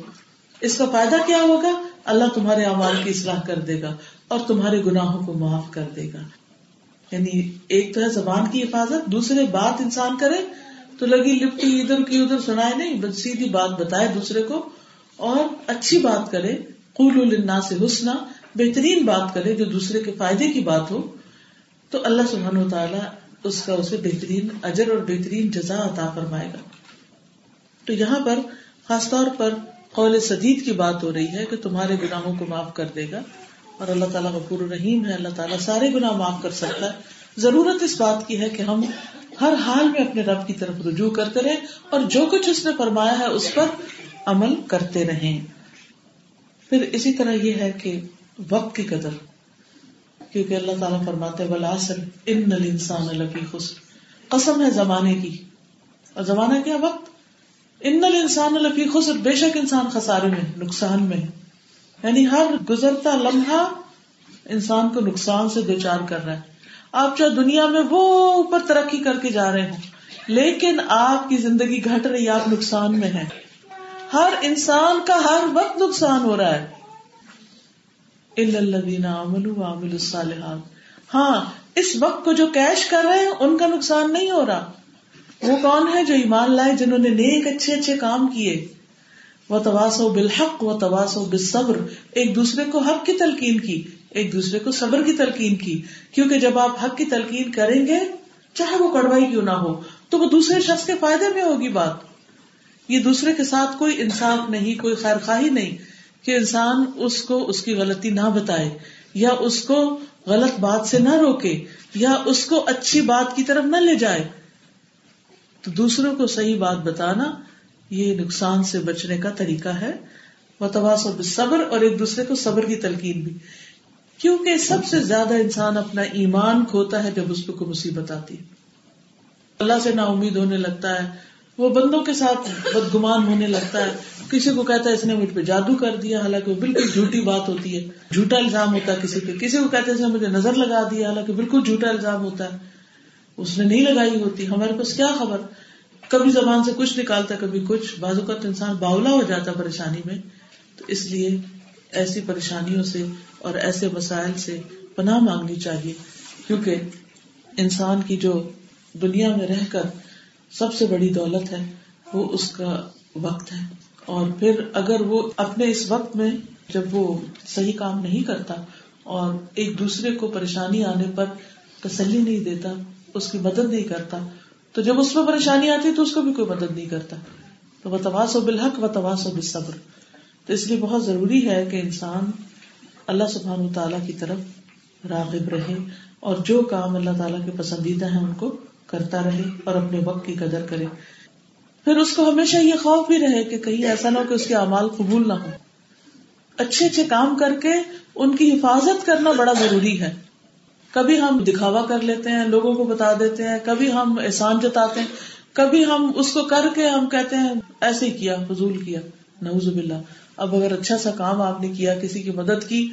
اس کا فائدہ کیا ہوگا؟ اللہ تمہارے اعمال کی اصلاح کر دے گا اور تمہارے گناہوں کو معاف کر دے گا۔ یعنی ایک تو ہے زبان کی حفاظت، دوسرے بات انسان کرے تو لگی لپٹی ادھر کی ادھر، سنائے نہیں، بس سیدھی بات بتائے دوسرے کو اور اچھی بات کرے قول سے حسنا، بہترین بات کرے جو دوسرے کے فائدے کی بات ہو۔ تو اللہ سبحان و تعالیٰ اس کا اسے بہترین اجر اور بہترین جزا عطا فرمائے گا۔ تو یہاں پر خاص طور پر قول سدید کی بات ہو رہی ہے کہ تمہارے گناہوں کو معاف کر دے گا۔ اور اللہ تعالیٰ غفور الرحیم ہے، اللہ تعالیٰ سارے گناہ معاف کر سکتا ہے۔ ضرورت اس بات کی ہے کہ ہم ہر حال میں اپنے رب کی طرف رجوع کرتے رہے اور جو کچھ اس نے فرمایا ہے اس پر عمل کرتے رہے پھر اسی طرح یہ ہے کہ وقت کی قدر، کیونکہ اللہ تعالیٰ فرماتے ولاسر ان نل انسان الفی خسر۔ قسم ہے زمانے کی۔ اور زمانہ کیا وقت؟ ان نل انسان الفی خسر۔ بے شک انسان خسارے میں، نقصان میں۔ یعنی ہر گزرتا لمحہ انسان کو نقصان سے دو چار کر رہا ہے۔ آپ جو دنیا میں وہ اوپر ترقی کر کے جا رہے ہوں۔ لیکن آپ کی زندگی گھٹ رہی، آپ نقصان میں ہیں۔ ہر انسان کا ہر وقت نقصان ہو رہا ہے۔ الصالحات۔ ہاں اس وقت کو جو کیش کر رہے ہیں، ان کا نقصان نہیں ہو رہا۔ وہ کون ہے جو ایمان لائے، جنہوں نے نیک، اچھے اچھے کام کیے؟ وہ تواسو بالحق و تواسو بالصبر۔ ایک دوسرے کو حق کی تلقین کی۔ ایک دوسرے کو صبر کی تلقین کی، کیونکہ جب آپ حق کی تلقین کریں گے، چاہے وہ کڑوائی کیوں نہ ہو، تو وہ دوسرے شخص کے فائدے میں ہوگی بات۔ یہ دوسرے کے ساتھ کوئی انصاف نہیں، کوئی خیر خواہی نہیں کہ انسان اس کو اس کی غلطی نہ بتائے، یا اس کو غلط بات سے نہ روکے، یا اس کو اچھی بات کی طرف نہ لے جائے۔ تو دوسروں کو صحیح بات بتانا یہ نقصان سے بچنے کا طریقہ ہے۔ وہ تباس صبر اور ایک دوسرے کو صبر کی تلقین بھی۔ کیونکہ سب سے زیادہ انسان اپنا ایمان کھوتا ہے جب اس پہ کوئی مصیبت آتی ہے۔ اللہ سے نا امید ہونے لگتا ہے، وہ بندوں کے ساتھ بدگمان ہونے لگتا ہے۔ کسی کو کہتا ہے، اس نے مجھ پہ جادو کر دیا، حالانکہ بالکل جھوٹی بات ہوتی ہے۔ جھوٹا الزام ہوتا ہے کسی پہ۔ کسی کو کہتے اس نے مجھے نظر لگا دیا، حالانکہ بالکل جھوٹا الزام ہوتا ہے۔ اس نے نہیں لگائی ہوتی۔ ہمارے پاس کیا خبر؟ کبھی زبان سے کچھ نکالتا، کبھی کچھ۔ بازو کا انسان باولا ہو جاتا پریشانی میں۔ تو اس لیے ایسی پریشانیوں سے اور ایسے مسائل سے پناہ مانگنی چاہیے، کیونکہ انسان کی جو دنیا میں رہ کر سب سے بڑی دولت ہے، وہ اس کا وقت ہے۔ اور پھر اگر وہ اپنے اس وقت میں جب وہ صحیح کام نہیں کرتا اور ایک دوسرے کو پریشانی آنے پر تسلی نہیں دیتا، اس کی مدد نہیں کرتا، تو جب اس میں پریشانی آتی تو اس کو بھی کوئی مدد نہیں کرتا۔ تو وہ تواس و بالحق و تواس و بصبر تو اس لیے بہت ضروری ہے کہ انسان اللہ سبحان تعالیٰ کی طرف راغب رہے اور جو کام اللہ تعالیٰ کے پسندیدہ ہیں ان کو کرتا رہے اور اپنے وقت کی قدر کرے۔ پھر اس کو ہمیشہ یہ خوف بھی رہے کہ کہیں ایسا نہ ہو کہ اس کے اعمال قبول نہ ہو اچھے اچھے کام کر کے ان کی حفاظت کرنا بڑا ضروری ہے۔ کبھی ہم دکھاوا کر لیتے ہیں، لوگوں کو بتا دیتے ہیں، کبھی ہم احسان جتاتے ہیں، کبھی ہم اس کو کر کے ہم کہتے ہیں، ایسے ہی کیا، فضول کیا۔ نوز باللہ۔ اب اگر اچھا سا کام آپ نے کیا، کسی کی مدد کی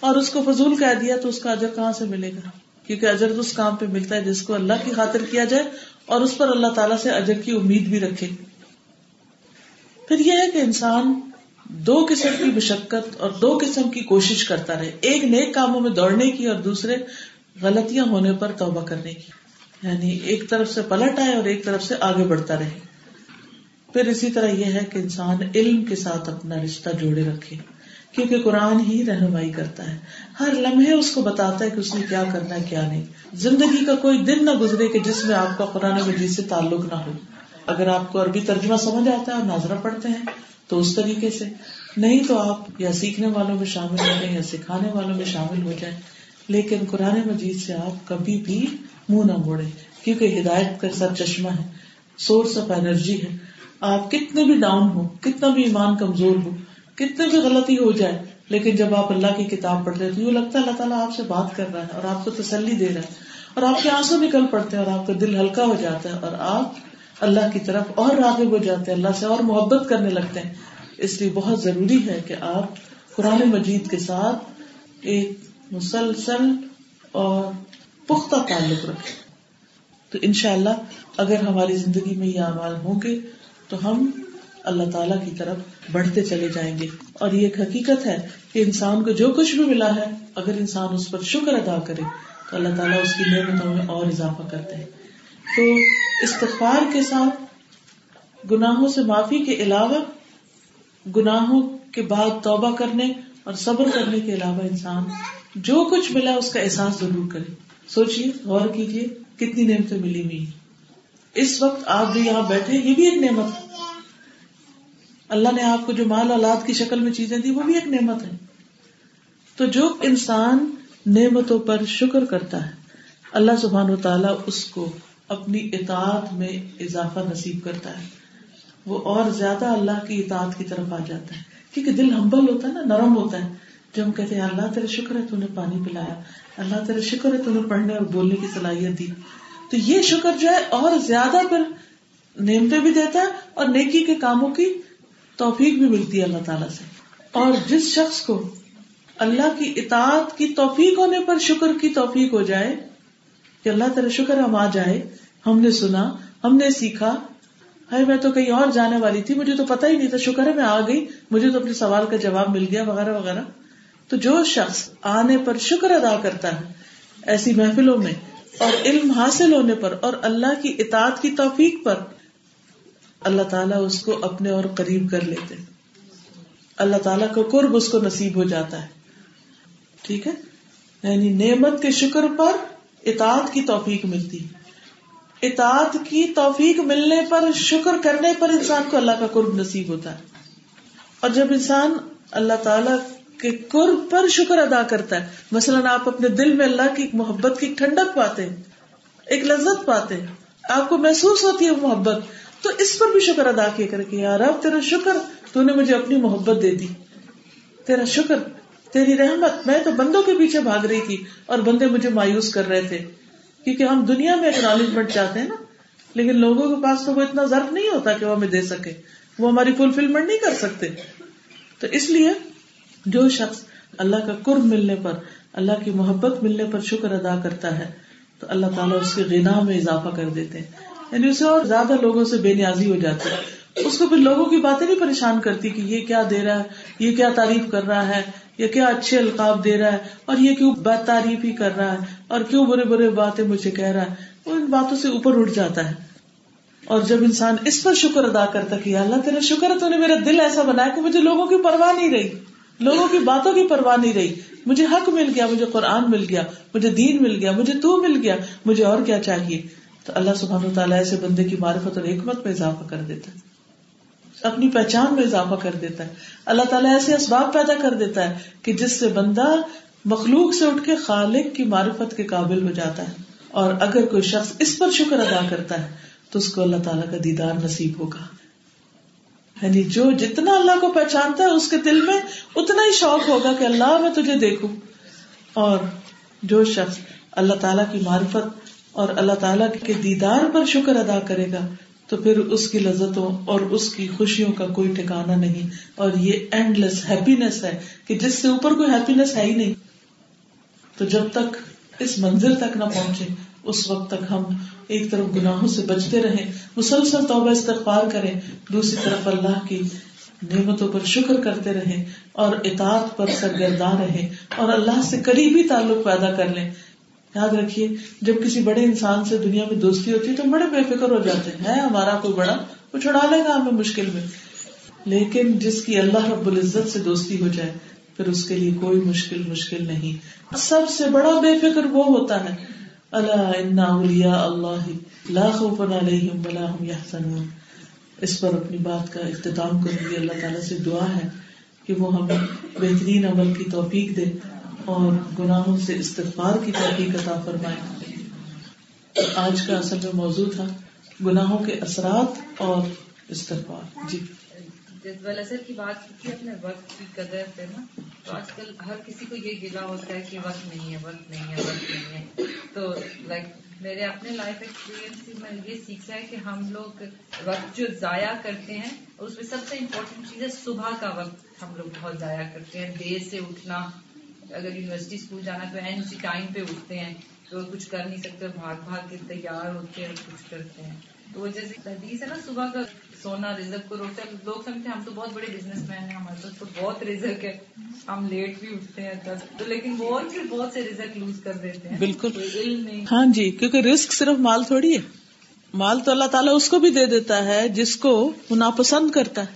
اور اس کو فضول کہہ دیا تو اس کا اجر کہاں سے ملے گا؟ کیونکہ اجر اس کام پہ ملتا ہے جس کو اللہ کی خاطر کیا جائے اور اس پر اللہ تعالیٰ سے اجر کی امید بھی رکھے۔ پھر یہ ہے کہ انسان دو قسم کی مشقت اور دو قسم کی کوشش کرتا رہے، ایک نیک کاموں میں دوڑنے کی اور دوسرے غلطیاں ہونے پر توبہ کرنے کی۔ یعنی ایک طرف سے پلٹ آئے اور ایک طرف سے آگے بڑھتا رہے۔ پھر اسی طرح یہ ہے کہ انسان علم کے ساتھ اپنا رشتہ جوڑے رکھے، کیونکہ قرآن ہی رہنمائی کرتا ہے۔ ہر لمحے اس کو بتاتا ہے کہ اس نے کیا کرنا ہے، کیا نہیں۔ زندگی کا کوئی دن نہ گزرے کہ جس میں آپ کا قرآن مجید سے تعلق نہ ہو۔ اگر آپ کو عربی ترجمہ سمجھ آتا ہے اور ناظرہ پڑھتے ہیں، تو اس طریقے سے۔ نہیں تو آپ یا سیکھنے والوں میں شامل ہو جائیں یا سکھانے والوں میں شامل ہو جائیں۔ لیکن قرآن مجید سے آپ کبھی بھی منہ نہ موڑے کیونکہ ہدایت کا سر چشمہ ہے، سورس آف انرجی ہے۔ آپ کتنے بھی ڈاؤن ہو کتنا بھی ایمان کمزور ہو کتنے بھی غلطی ہو جائے، لیکن جب آپ اللہ کی کتاب پڑھتے ہیں تو یہ لگتا ہے اللہ تعالیٰ آپ سے بات کر رہا ہے اور آپ کو تسلی دے رہا ہے اور آپ کے آنسو نکل پڑتے ہیں اور آپ کا دل ہلکا ہو جاتا ہے اور آپ اللہ کی طرف اور راغب ہو جاتے ہیں، اللہ سے اور محبت کرنے لگتے ہیں۔ اس لیے بہت ضروری ہے کہ آپ قرآن مجید کے ساتھ ایک مسلسل اور پختہ تعلق رکھیں۔ تو ان شاء اللہ اگر ہماری زندگی میں یہ اعمال ہوں گے تو ہم اللہ تعالیٰ کی طرف بڑھتے چلے جائیں گے۔ اور یہ ایک حقیقت ہے کہ انسان کو جو کچھ بھی ملا ہے، اگر انسان اس پر شکر ادا کرے، تو اللہ تعالیٰ اس کی نعمتوں میں اور اضافہ کرتے ہیں۔ تو استغفار کے ساتھ گناہوں سے معافی کے علاوہ گناہوں کے بعد توبہ کرنے اور صبر کرنے کے علاوہ انسان جو کچھ ملا اس کا احساس ضرور کرے۔ سوچیے غور کیجیے کتنی نعمتیں ملی ہوئی اس وقت آپ بھی یہاں بیٹھے یہ بھی ایک نعمت اللہ نے آپ کو جو مال اولاد کی شکل میں چیزیں دی، وہ بھی ایک نعمت ہے۔ تو جو انسان نعمتوں پر شکر کرتا ہے، اللہ سبحان و تعالیٰ اس کو اپنی اطاعت میں اضافہ نصیب کرتا ہے۔ وہ اور زیادہ اللہ کی اطاعت کی طرف آ جاتا ہے۔ کیونکہ دل ہمبل ہوتا ہے نا، نرم ہوتا ہے۔ جب ہم کہتے ہیں اللہ تیرے شکر ہے، تو نے پانی پلایا۔ اللہ تیرے شکر ہے، تو نے پڑھنے اور بولنے کی صلاحیت دی۔ تو یہ شکر جو ہے اور زیادہ پھر نعمتیں بھی دیتا ہے اور نیکی کے کاموں کی توفیق بھی ملتی ہے اللہ تعالیٰ سے۔ اور جس شخص کو اللہ کی اطاعت کی توفیق ہونے پر شکر کی توفیق ہو جائے، کہ اللہ تیرے شکر ہم آ جائے، ہم نے سنا، ہم نے سیکھا ہے میں تو کہیں اور جانے والی تھی، مجھے تو پتا ہی نہیں تھا، شکر ہے میں آ گئی، مجھے تو اپنے سوال کا جواب مل گیا، وغیرہ وغیرہ۔ تو جو شخص آنے پر شکر ادا کرتا ہے، ایسی محفلوں میں اور علم حاصل ہونے پر اور اللہ کی اطاعت کی توفیق پر اللہ تعالیٰ اس کو اپنے اور قریب کر لیتے اللہ تعالیٰ کا قرب اس کو نصیب ہو جاتا ہے۔ ٹھیک ہے؟ یعنی نعمت کے شکر پر اطاعت کی توفیق ملتی اطاعت کی توفیق ملنے پر، شکر کرنے پر انسان کو اللہ کا قرب نصیب ہوتا ہے۔ اور جب انسان اللہ تعالی کے قرب پر شکر ادا کرتا ہے۔ مثلاً آپ اپنے دل میں اللہ کی محبت کی ٹھنڈک پاتے ایک لذت پاتے آپ کو محسوس ہوتی ہے محبت، تو اس پر بھی شکر ادا کیا کر کے یار اب تیرا شکر، تو نے مجھے اپنی محبت دے دی۔ تیرا شکر، تیری رحمت، میں تو بندوں کے پیچھے بھاگ رہی تھی اور بندے مجھے مایوس کر رہے تھے۔ کیونکہ ہم دنیا میں اکنالجمنٹ چاہتے ہیں نا، لیکن لوگوں کے پاس تو وہ اتنا ضرف نہیں ہوتا کہ وہ ہمیں دے سکے، وہ ہماری فلفلمنٹ نہیں کر سکتے۔ تو اس لیے جو شخص اللہ کا قرب ملنے پر، اللہ کی محبت ملنے پر شکر ادا کرتا ہے، تو اللہ تعالیٰ اس کے غنا میں اضافہ کر دیتے ہیں۔ یعنی اسے اور زیادہ لوگوں سے بے نیازی ہو جاتی ہے۔ اس کو پھر لوگوں کی باتیں نہیں پریشان کرتی کہ یہ کیا دے رہا ہے، یہ کیا تعریف کر رہا ہے یا کیا اچھے القاب دے رہا ہے، اور یہ کیوں بد تعریف ہی کر رہا ہے، اور کیوں برے برے باتیں مجھے کہہ رہا ہے۔ وہ ان باتوں سے اوپر اٹھ جاتا ہے۔ اور جب انسان اس پر شکر ادا کرتا کہ اللہ تیرا شکر ہے، تو نے میرا دل ایسا بنایا کہ مجھے لوگوں کی پرواہ نہیں رہی۔ لوگوں کی باتوں کی پرواہ نہیں رہی۔ مجھے حق مل گیا، مجھے قرآن مل گیا، مجھے دین مل گیا، مجھے تو مل گیا، مجھے اور کیا چاہیے؟ تو اللہ سبحانہ تعالیٰ ایسے بندے کی معرفت اور حکمت میں اضافہ کر دیتا ہے۔ اپنی پہچان میں اضافہ کر دیتا ہے۔ اللہ تعالیٰ ایسے اسباب پیدا کر دیتا ہے کہ جس سے بندہ مخلوق سے اٹھ کے خالق کی معرفت کے قابل ہو جاتا ہے۔ اور اگر کوئی شخص اس پر شکر ادا کرتا ہے، تو اس کو اللہ تعالیٰ کا دیدار نصیب ہوگا۔ یعنی جو جتنا اللہ کو پہچانتا ہے اس کے دل میں اتنا ہی شوق ہوگا کہ اللہ میں تجھے دیکھوں۔ اور جو شخص اللہ تعالیٰ کی معرفت اور اللہ تعالیٰ کے دیدار پر شکر ادا کرے گا، تو پھر اس کی لذتوں اور اس کی خوشیوں کا کوئی ٹھکانا نہیں۔ اور یہ اینڈ لیس ہیپینس ہے کہ جس سے اوپر کوئی ہیپینس ہے ہی نہیں۔ تو جب تک اس منزل تک نہ پہنچے اس وقت تک ہم ایک طرف گناہوں سے بچتے رہیں، مسلسل توبہ استغفار کریں، دوسری طرف اللہ کی نعمتوں پر شکر کرتے رہیں اور اطاعت پر سرگرداں رہیں اور اللہ سے قریبی تعلق پیدا کر لیں۔ یاد رکھیے، جب کسی بڑے انسان سے دنیا میں دوستی ہوتی ہے تو بڑے بے فکر ہو جاتے ہیں ہمارا کوئی بڑا؟ وہ چھڑا لے گا ہمیں مشکل میں۔ لیکن جس کی اللہ رب العزت سے دوستی ہو جائے، پھر اس کے لیے کوئی مشکل مشکل نہیں۔ سب سے بڑا بے فکر وہ ہوتا ہے اللہ اللہ اس پر اپنی بات کا اختتام کروں گی۔ اللہ تعالیٰ سے دعا ہے کہ وہ ہمیں بہترین عمل کی توفیق دے اور گناہوں سے استغفار کی توفیق عطا فرمائے۔ آج کا اصل میں موضوع تھا گناہوں کے اثرات اور استغفار۔ جی۔ اثر کی بات کی اپنے وقت کی قدر پہ نا تو آج کل ہر کسی کو یہ گلا ہوتا ہے کہ وقت نہیں ہے وقت نہیں ہے وقت نہیں ہے۔ تو لائک میرے اپنے لائف ایکسپیرینس میں یہ سیکھا ہے کہ ہم لوگ وقت جو ضائع کرتے ہیں اس میں سب سے امپورٹینٹ چیز ہے صبح کا وقت ہم لوگ بہت ضائع کرتے ہیں۔ دیر سے اٹھنا اگر یونیورسٹی اسکول جانا تو این سی ٹائم پہ اٹھتے ہیں۔ تو کچھ کر نہیں سکتے بھاگ بھاگ کے تیار ہوتے ہیں کچھ کرتے ہیں۔ تو وہ جیسے حدیث ہے نا صبح کا سونا رزق کو روکتا ہے لوگ سمجھتے ہیں ہم تو بہت بڑے بزنس مین ہیں ہمارے پاس تو بہت رزق ہے۔ ہم لیٹ بھی اٹھتے ہیں تب تو لیکن وہ پھر بہت سے رزق لوز کر دیتے ہیں۔ بالکل۔ علم نہیں۔ ہاں جی کیونکہ رسک صرف مال تھوڑی ہے۔ مال تو اللہ تعالیٰ اس کو بھی دے دیتا ہے جس کو وہ ناپسند کرتا ہے۔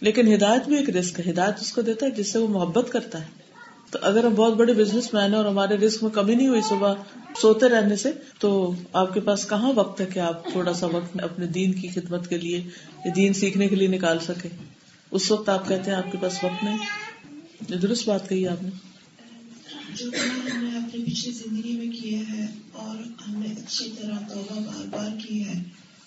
لیکن ہدایت بھی ایک رسک ہے۔ ہدایت اس کو دیتا ہے جس سے وہ محبت کرتا ہے۔ تو اگر ہم بہت بڑے بزنس مین ہیں اور ہمارے رسک میں کمی نہیں ہوئی صبح سوتے رہنے سے، تو آپ کے پاس کہاں وقت ہے کہ آپ تھوڑا سا وقت اپنے دین کی خدمت کے لیے دین سیکھنے کے لیے نکال سکے اس وقت آپ کہتے ہیں آپ کے پاس وقت نہیں۔ یہ درست بات کہی آپ نے۔ جو ہم نے اپنی پچھلی زندگی میں کیے ہیں اور ہم نے اچھی طرح توبہ بار بار کی ہے،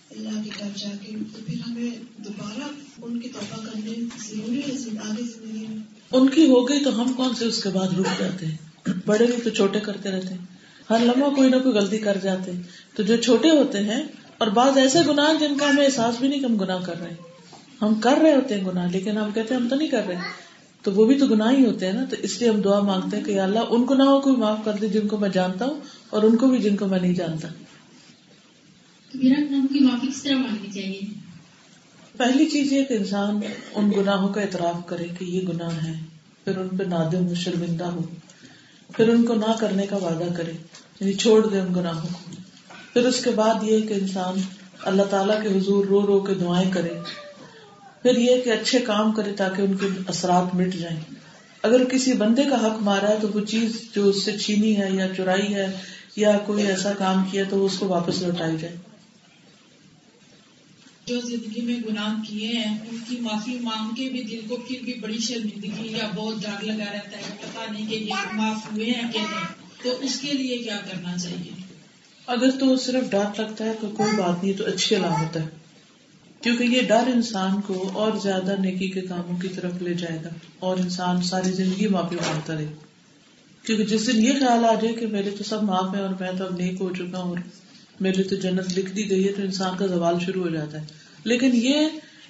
اللہ کی طرف جا کے، تو پھر ہمیں دوبارہ ان کی توبہ کرنے ضروری ہے آگے زندگی میں؟ ان کی ہو گئی تو ہم کون سے اس کے بعد رک جاتے ہیں؟ بڑے بھی تو چھوٹے کرتے رہتے ہیں۔ ہر لمحہ کوئی نہ کوئی غلطی کر جاتے ہیں۔ تو جو چھوٹے ہوتے ہیں اور بعض ایسے گناہ جن کا ہمیں احساس بھی نہیں کہ ہم گناہ کر رہے ہیں۔ ہم کر رہے ہوتے ہیں گناہ، لیکن ہم کہتے ہیں ہم تو نہیں کر رہے۔ تو وہ بھی تو گناہ ہی ہوتے ہیں نا۔ تو اس لیے ہم دعا مانگتے ہیں کہ اللہ ان گناہوں کو بھی معاف کر دے جن کو میں جانتا ہوں اور ان کو بھی جن کو میں نہیں جانتا۔ معافی کس طرح مانگنی چاہیے؟ پہلی چیز یہ کہ انسان ان گناہوں کا اعتراف کرے کہ یہ گناہ ہے پھر ان پہ نادم شرمندہ ہو، پھر ان کو نہ کرنے کا وعدہ کرے یعنی چھوڑ دے ان گناہوں کو۔ پھر اس کے بعد یہ کہ انسان اللہ تعالیٰ کے حضور رو رو کے دعائیں کرے۔ پھر یہ کہ اچھے کام کرے تاکہ ان کے اثرات مٹ جائیں۔ اگر کسی بندے کا حق مارا ہے تو وہ چیز جو اس سے چھینی ہے یا چرائی ہے یا کوئی ایسا کام کیا تو اس کو واپس لوٹائی جائے۔ جو زندگی میں گناہ کیے ہیں، ان کی معافی مانگ کے بھی دل کو پھر بھی بڑی شرمندگی یا بہت ڈر لگا رہتا ہے پتا نہیں کہ یہ معاف ہوئے ہیں کہ نہیں تو اس کے لیے کیا کرنا چاہیے؟ اگر تو صرف ڈر لگتا ہے تو کوئی بات نہیں، تو اچھی علامت ہے۔ کیونکہ یہ ڈر انسان کو اور زیادہ نیکی کے کاموں کی طرف لے جائے گا اور انسان ساری زندگی معافی مانگتا رہے۔ کیونکہ جس دن یہ خیال آ جائے کہ میرے تو سب معاف ہے اور میں تو اب نیک ہو چکا ہوں میرے تو جنت لکھ دی گئی ہے تو انسان کا زوال شروع ہو جاتا ہے۔ لیکن یہ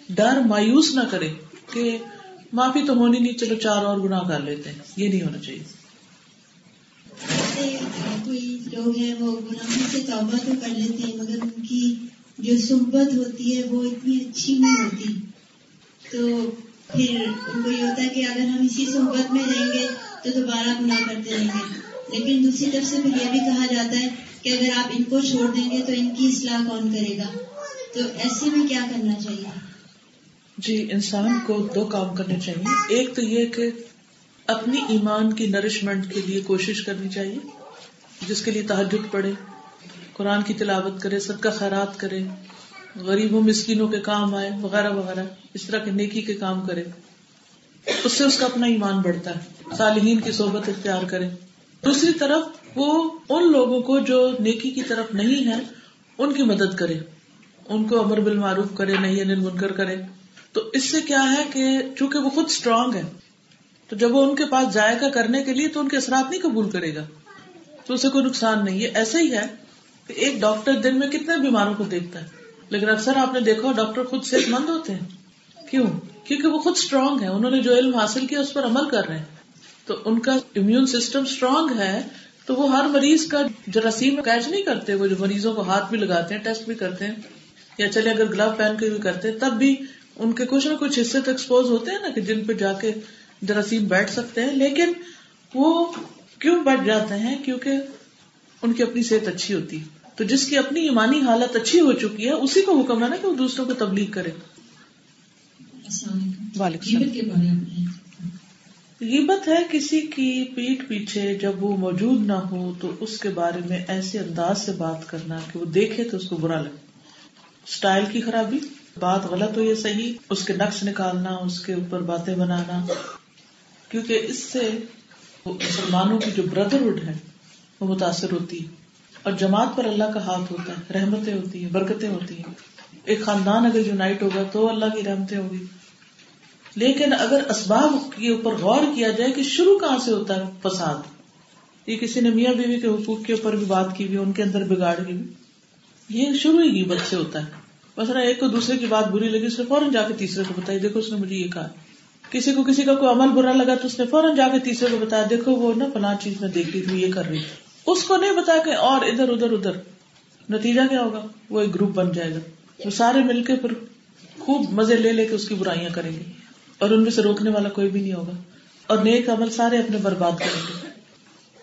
ڈر مایوس نہ کرے کہ معافی تو ہونی نہیں، چلو چار اور گنا کر لیتے ہیں۔ یہ نہیں ہونا چاہیے۔ کوئی لوگ ہیں، وہ گناہوں سے توبہ تو کر لیتے ہیں، مگر ان کی جو صحبت ہوتی ہے، وہ اتنی اچھی نہیں ہوتی۔ تو پھر ان کو یہ ہوتا ہے کہ اگر ہم اسی صحبت میں رہیں گے تو دوبارہ گناہ کرتے رہیں گے۔ لیکن دوسری طرف سے پھر یہ بھی کہا جاتا ہے کہ اگر آپ ان کو چھوڑ دیں گے تو ان کی اصلاح کون کرے گا؟ تو ایسے میں کیا کرنا چاہیے؟ جی انسان کو دو کام کرنے چاہیے۔ ایک تو یہ کہ اپنی ایمان کی نرشمنٹ کے لیے کوشش کرنی چاہیے، جس کے لیے تحجد پڑے قرآن کی تلاوت کرے سب کا خیرات کرے، غریبوں، مسکینوں کے کام آئے، وغیرہ وغیرہ۔ اس طرح کے نیکی کے کام کرے۔ اس سے اس کا اپنا ایمان بڑھتا ہے۔ صالحین کی صحبت اختیار کرے دوسری طرف وہ ان لوگوں کو جو نیکی کی طرف نہیں ہے ان کی مدد کرے۔ ان کو امر بالمعروف کرے نہیں انل منکر کرے۔ تو اس سے کیا ہے کہ چونکہ وہ خود اسٹرانگ ہے تو جب وہ ان کے پاس جائے گا کرنے کے لیے تو ان کے اثرات نہیں قبول کرے گا۔ تو اسے کوئی نقصان نہیں ہے ایسا ہی ہے کہ ایک ڈاکٹر دن میں کتنے بیماروں کو دیکھتا ہے۔ لیکن اکثر آپ نے دیکھا ڈاکٹر خود صحت مند ہوتے ہیں۔ کیوں؟ کیونکہ وہ خود اسٹرانگ ہے انہوں نے جو علم حاصل کیا اس پر عمل کر رہے ہیں۔ تو ان کا امیون سسٹم اسٹرانگ ہے تو وہ ہر مریض کا جراثیم کیچ نہیں کرتے وہ جو مریضوں کو ہاتھ بھی لگاتے ہیں ٹیسٹ بھی کرتے ہیں یا چلے اگر گلو پہن کے بھی کرتے ہیں تب بھی ان کے کچھ نہ کچھ حصے تو ایکسپوز ہوتے ہیں نا کہ جن پہ جا کے جراثیم بیٹھ سکتے ہیں لیکن وہ کیوں بیٹھ جاتے ہیں؟ کیونکہ ان کی اپنی صحت اچھی ہوتی ہے۔ تو جس کی اپنی ایمانی حالت اچھی ہو چکی ہے اسی کو حکم ہے نا کہ وہ دوسروں کو تبلیغ کرے۔ وعلیکم السلام۔ غیبت ہے کسی کی پیٹ پیچھے جب وہ موجود نہ ہو تو اس کے بارے میں ایسے انداز سے بات کرنا کہ وہ دیکھے تو اس کو برا لگے۔ اسٹائل کی خرابی، بات غلط ہو یا صحیح، اس کے نقش نکالنا، اس کے اوپر باتیں بنانا۔ کیونکہ اس سے مسلمانوں کی جو بردرہڈ ہے، وہ متاثر ہوتی ہے۔ اور جماعت پر اللہ کا ہاتھ ہوتا ہے، رحمتیں ہوتی ہیں، برکتیں ہوتی ہیں۔ ایک خاندان اگر یونائٹ ہوگا تو اللہ کی رحمتیں ہوگی لیکن اگر اسباب کے اوپر غور کیا جائے کہ شروع کہاں سے ہوتا ہے فساد؟ یہ کسی نے میاں بیوی کے حقوق کے اوپر بھی بات کی ہوئی، ان کے اندر بگاڑ کی یہ شروع ہی غیبت سے ہوتا ہے۔ بس ایک کو دوسرے کی بات بری لگی، اس نے فوراً جا کے تیسرے کو بتائی دیکھو اس نے مجھے یہ کہا۔ کسی کو کسی کا کوئی عمل برا لگا تو اس نے فوراً جا کے تیسرے کو بتایا، دیکھو وہ نا فلاں چیز میں دیکھ رہی تھی، یہ کر رہی تھی۔ اس کو نہیں بتا کہ اور ادھر ادھر ادھر۔ نتیجہ کیا ہوگا؟ وہ ایک گروپ بن جائے گا۔ وہ سارے مل کے پھر خوب مزے لے لے کے اس کی برائیاں کریں گے۔ اور ان میں سے روکنے والا کوئی بھی نہیں ہوگا۔ اور نیک عمل سارے اپنے برباد کریں گے۔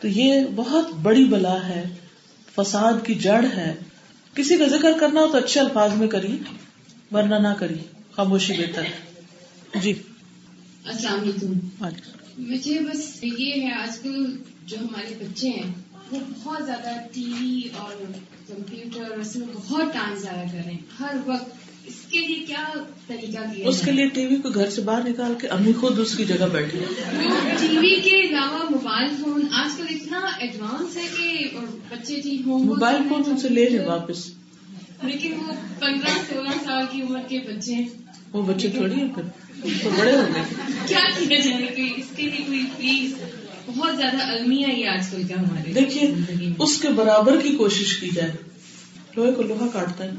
تو یہ بہت بڑی بلا ہے فساد کی جڑ ہے۔ کسی کا ذکر کرنا ہو تو اچھے الفاظ میں کریے ورنہ نہ کریے خاموشی بہتر ہے۔ جی۔ السلام علیکم۔ مجھے بس یہ ہے آج کل جو ہمارے بچے ہیں وہ بہت زیادہ ٹی وی اور کمپیوٹر اس میں بہت ٹائم ضائع کر رہے ہیں۔ ہر وقت اس کے لیے کیا طریقہ کیا اس کے لیے ٹی وی کو گھر سے باہر نکال کے امی خود اس کی جگہ بیٹھے ٹی وی کے علاوہ موبائل فون آج کل اتنا ایڈوانس ہے کہ بچے جی ہوں موبائل فون ان سے لے لیں واپس۔ لیکن وہ پندرہ سولہ سال کی عمر کے بچے وہ بچے تھوڑی ہیں پھر۔ تو بڑے ہو گئے کیا کیا جائے اس کے لیے کوئی پلیز بہت زیادہ المیہ یہ آج کل کا ہمارے دیکھیے اس کے برابر کی کوشش کی جائے۔ لوہے کو لوہا کاٹتا ہے۔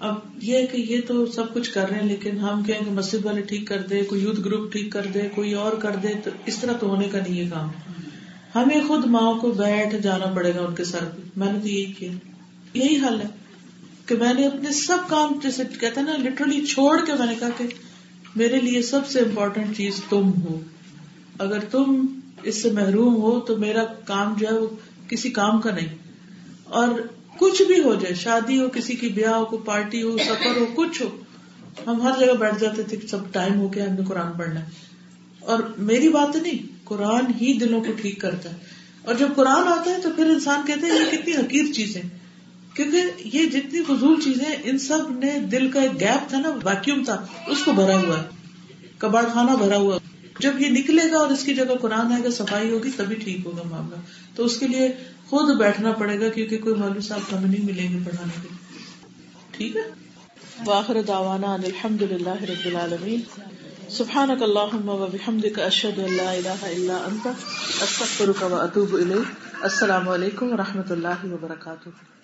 اب یہ کہ یہ تو سب کچھ کر رہے ہیں، لیکن ہم کہیں کہ مسجد والے ٹھیک کر دے، کوئی یوتھ گروپ ٹھیک کر دے، کوئی اور کر دے، تو اس طرح تو ہونے کا نہیں ہے کام۔ ہمیں خود ماں کو بیٹھ جانا پڑے گا ان کے سر پہ۔ میں نے تو یہی کیا۔ یہی حل ہے کہ میں نے اپنے سب کام جیسے کہتے ہیں نا لٹرلی چھوڑ کے میں نے کہا کہ میرے لیے سب سے امپورٹینٹ چیز تم ہو۔ اگر تم اس سے محروم ہو تو میرا کام جو ہے وہ کسی کام کا نہیں۔ اور کچھ بھی ہو جائے، شادی ہو، کسی کی بیاہ ہو، کوئی پارٹی ہو، سفر ہو، کچھ ہو، ہم ہر جگہ بیٹھ جاتے تھے سب ٹائم ہو گیا، ہم نے قرآن پڑھنا اور میری بات نہیں، قرآن ہی دلوں کو ٹھیک کرتا ہے۔ اور جب قرآن آتا ہے تو پھر انسان کہتے ہیں یہ کتنی حقیر چیزیں کیونکہ یہ جتنی فضول چیزیں ان سب نے دل کا ایک گیپ تھا نا ویکیوم تھا، اس کو بھرا ہوا ہے۔ کباڑ خانہ بھرا ہوا جب یہ نکلے گا اور اس کی جگہ قرآن آئے گا، صفائی ہوگی، تبھی ٹھیک ہوگا معاملہ۔ تو اس کے لیے خود بیٹھنا پڑے گا کیونکہ کوئی مولوی صاحب ہمیں نہیں ملیں گے پڑھانے کے لیے۔ ٹھیک ہے؟ واخر دعوانا ان الحمد للہ رب العالمین۔ سبحانك اللهم وبحمدك اشهد ان لا اله الا انت استغفرك واتوب اليك السلام علیکم و رحمۃ اللہ وبرکاتہ۔